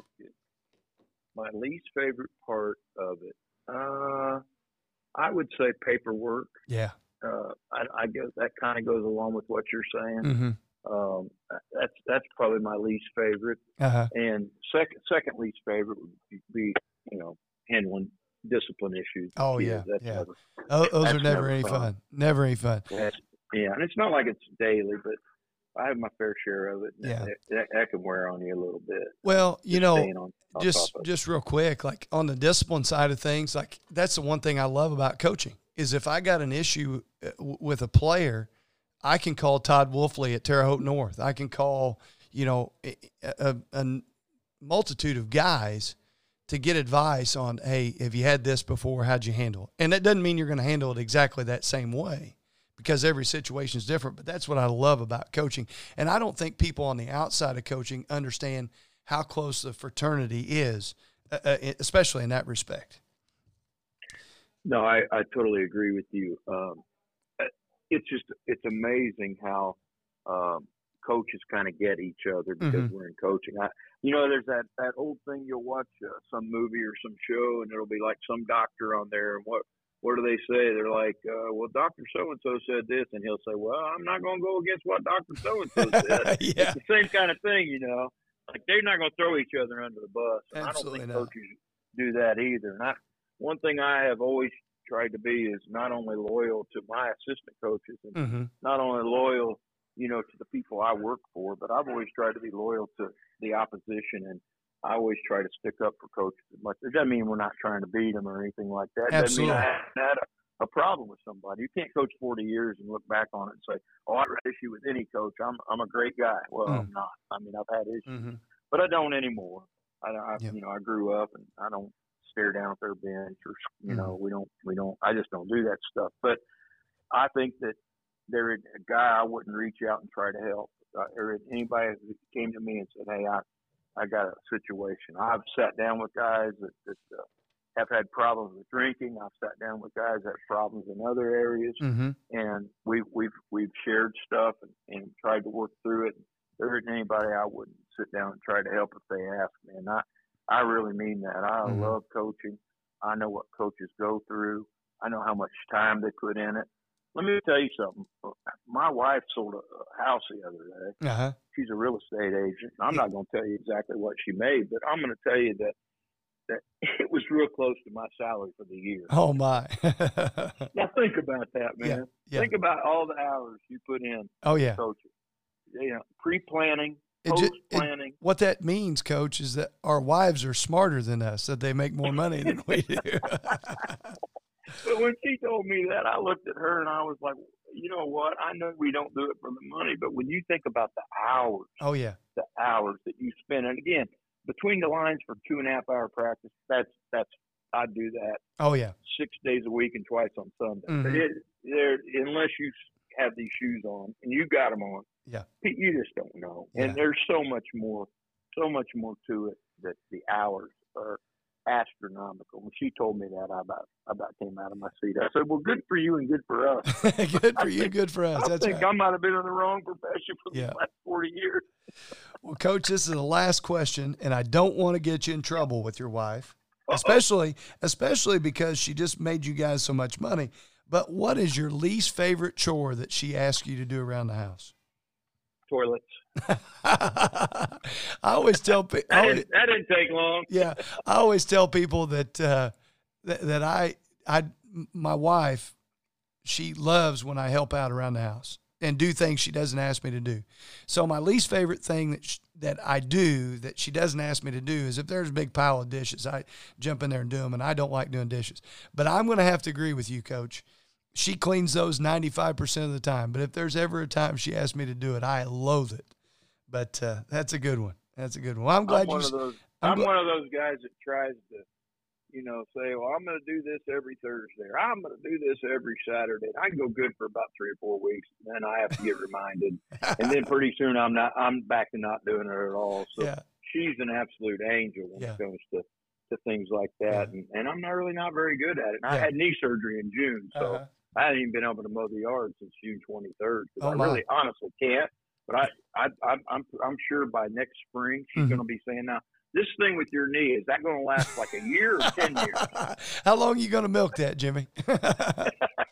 My least favorite part of it, uh, I would say paperwork. Yeah. Uh, I, I guess that kind of goes along with what you're saying. Mm-hmm. Um, that's that's probably my least favorite. Uh-huh. And second second least favorite would be you know handling discipline issues. Oh yeah, that's yeah. Never, oh, those are never, never any fun. fun. Never any fun. That's, yeah, and it's not like it's daily, but I have my fair share of it. Yeah, that, that, can wear on you a little bit. Well, you know, on, on just just real quick, like on the discipline side of things, like that's the one thing I love about coaching is if I got an issue uh, with a player, I can call Todd Woelfle at Terre Haute North. I can call you know a, a, a multitude of guys to get advice on, hey, have you had this before? How'd you handle it? And that doesn't mean you're going to handle it exactly that same way because every situation is different. But that's what I love about coaching. And I don't think people on the outside of coaching understand how close the fraternity is, uh, uh especially in that respect. No, I, I totally agree with you. Um, it's just it's amazing how um, coaches kind of get each other because mm-hmm. we're in coaching. I, you know, there's that that old thing you'll watch uh, some movie or some show, and it'll be like some doctor on there, and what what do they say? They're like, uh, well, Doctor So and So said this, and he'll say, well, I'm not going to go against what Doctor So and So said. yeah. It's the same kind of thing, you know. Like they're not going to throw each other under the bus. Absolutely I don't think not. coaches do that either. And I, one thing I have always tried to be is not only loyal to my assistant coaches and mm-hmm. not only loyal, you know, to the people I work for, but I've always tried to be loyal to the opposition and I always try to stick up for coaches as much. It doesn't mean we're not trying to beat them or anything like that. It Absolutely. doesn't mean I had a, a problem with somebody. You can't coach 40 years and look back on it and say, "Oh, I had issue with any coach. I'm I'm a great guy." Well, mm. I'm not. I mean, I've had issues, mm-hmm. but I don't anymore. I, I yeah. you know I grew up and I don't stare down at their bench or you know we don't we don't I just don't do that stuff. But I think that there is a guy I wouldn't reach out and try to help. Uh, or anybody that came to me and said, "Hey, I I got a situation. I've sat down with guys that, that uh, have had problems with drinking. I've sat down with guys that have problems in other areas, mm-hmm. and we've we've we've shared stuff and, and tried to work through it. There isn't anybody I wouldn't sit down and try to help if they ask me, and I I really mean that. I mm-hmm. love coaching. I know what coaches go through. I know how much time they put in it. Let me tell you something. My wife sold a house the other day. Uh-huh. She's a real estate agent. I'm not going to tell you exactly what she made, but I'm going to tell you that that it was real close to my salary for the year. Oh my! now think about that, man. Yeah, yeah. Think about all the hours you put in. Oh yeah. Coaching. You know, pre-planning, post-planning. what that means, coach, is that our wives are smarter than us. That they make more money than we do. But when she told me that, I looked at her and I was like, you know what? I know we don't do it for the money, but when you think about the hours, oh yeah, the hours that you spend, and again, between the lines for two and a half hour practice, that's that's I'd do that. Oh yeah, six days a week and twice on Sunday. Mhm. But it, there, unless you have these shoes on and you got them on, Yeah. you just don't know. Yeah. And there's so much more, so much more to it that the hours are astronomical. When she told me that, I about I about came out of my seat. I said, "Well, good for you and good for us." good for I you, think- good for us. I That's think right. I might have been in the wrong profession for Yeah. the last forty years. Well, coach, this is the last question, and I don't want to get you in trouble with your wife, especially especially because she just made you guys so much money. But what is your least favorite chore that she asked you to do around the house? Toilets. I always tell people. That didn't, that didn't take long. yeah, I always tell people that uh, that, that I I my wife she loves when I help out around the house and do things she doesn't ask me to do. So my least favorite thing that sh- that I do that she doesn't ask me to do is if there's a big pile of dishes, I jump in there and do them, and I don't like doing dishes. But I'm going to have to agree with you, Coach. She cleans those 95% of the time. But if there's ever a time she asks me to do it, I loathe it. But uh, that's a good one. That's a good one. Well, I'm glad I'm one you. of those. I'm I'm, gl- one of those guys that tries to, you know, say, "Well, I'm going to do this every Thursday, or I'm going to do this every Saturday." I can go good for about three or four weeks, and then I have to get reminded, and then pretty soon I'm not. I'm back to not doing it at all. So yeah. she's an absolute angel when Yeah. it comes to to things like that, and, and I'm not really not very good at it. And I had knee surgery in June, so Uh-huh. I hadn't even been able to mow the yard since June 23rd because Oh, I really honestly can't. But I, I, I I'm, I'm sure by next spring she's Mhm. going to be saying, "Now, this thing with your knee is that going to last like a year or ten years?" How long are you going to milk that, Jimmy?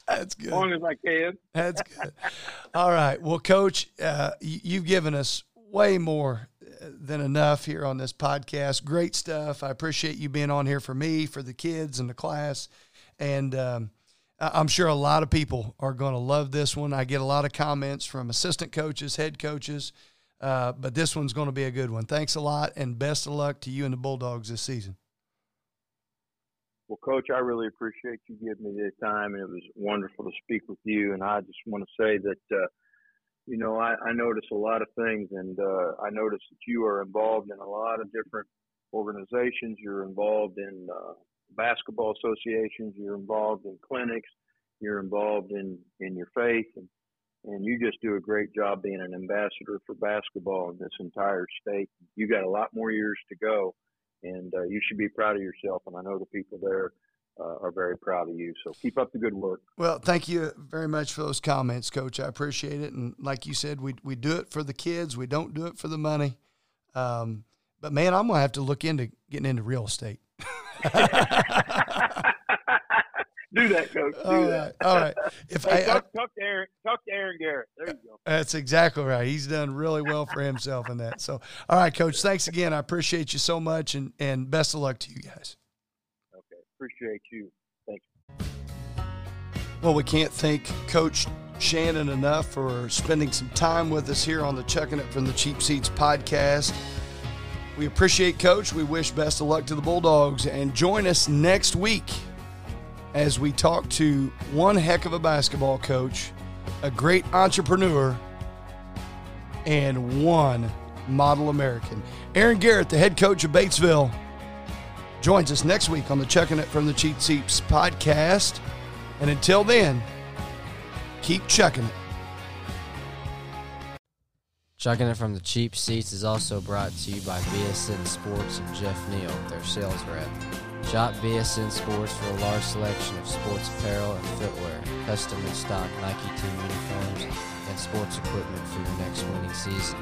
That's good. As long as I can. That's good. All right. Well, Coach, uh, you've given us way more uh, than enough here on this podcast. Great stuff. I appreciate you being on here for me, for the kids, and the class. And um, I'm sure a lot of people are going to love this one. I get a lot of comments from assistant coaches, head coaches, uh, but this one's going to be a good one. Thanks a lot, and best of luck to you and the Bulldogs this season. Well, Coach, I really appreciate you giving me the time, and it was wonderful to speak with you. And I just want to say that, uh, you know, I, I notice a lot of things, and uh, I notice that you are involved in a lot of different organizations. You're involved in uh, basketball associations. You're involved in clinics. You're involved in in your faith, and and you just do a great job being an ambassador for basketball in this entire state. You've got a lot more years to go and uh, you should be proud of yourself. And I know the people there uh, are very proud of you. So keep up the good work. Well, thank you very much for those comments, Coach. I appreciate it. And like you said, we we do it for the kids. We don't do it for the money. Um, but man, I'm gonna have to look into getting into real estate. Do that, coach. Do all that. right, all right. If Hey, I, I, talk, talk to Aaron. Talk to Aaron Garrett. There you go. that's exactly right. He's done really well for himself in that. So, all right, Coach. Thanks again. I appreciate you so much, and and best of luck to you guys. Okay, appreciate you. Thank you. Well, we can't thank Coach Shannon enough for spending some time with us here on the Chucking It from the Cheap Seats podcast. We appreciate Coach. We wish best of luck to the Bulldogs. And join us next week as we talk to one heck of a basketball coach, a great entrepreneur, and one model American. Aaron Garrett, the head coach of Batesville, joins us next week on the Chucking It from the Cheap Seats podcast. And until then, keep checking it. Chucking it from the cheap seats is also brought to you by BSN Sports and Jeff Neal, their sales rep. Shop BSN Sports for a large selection of sports apparel and footwear, custom and stock Nike team uniforms, and sports equipment for your next winning season.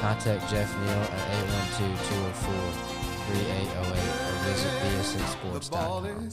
Contact Jeff Neal at 812-204-3808 or visit bsnsports.com.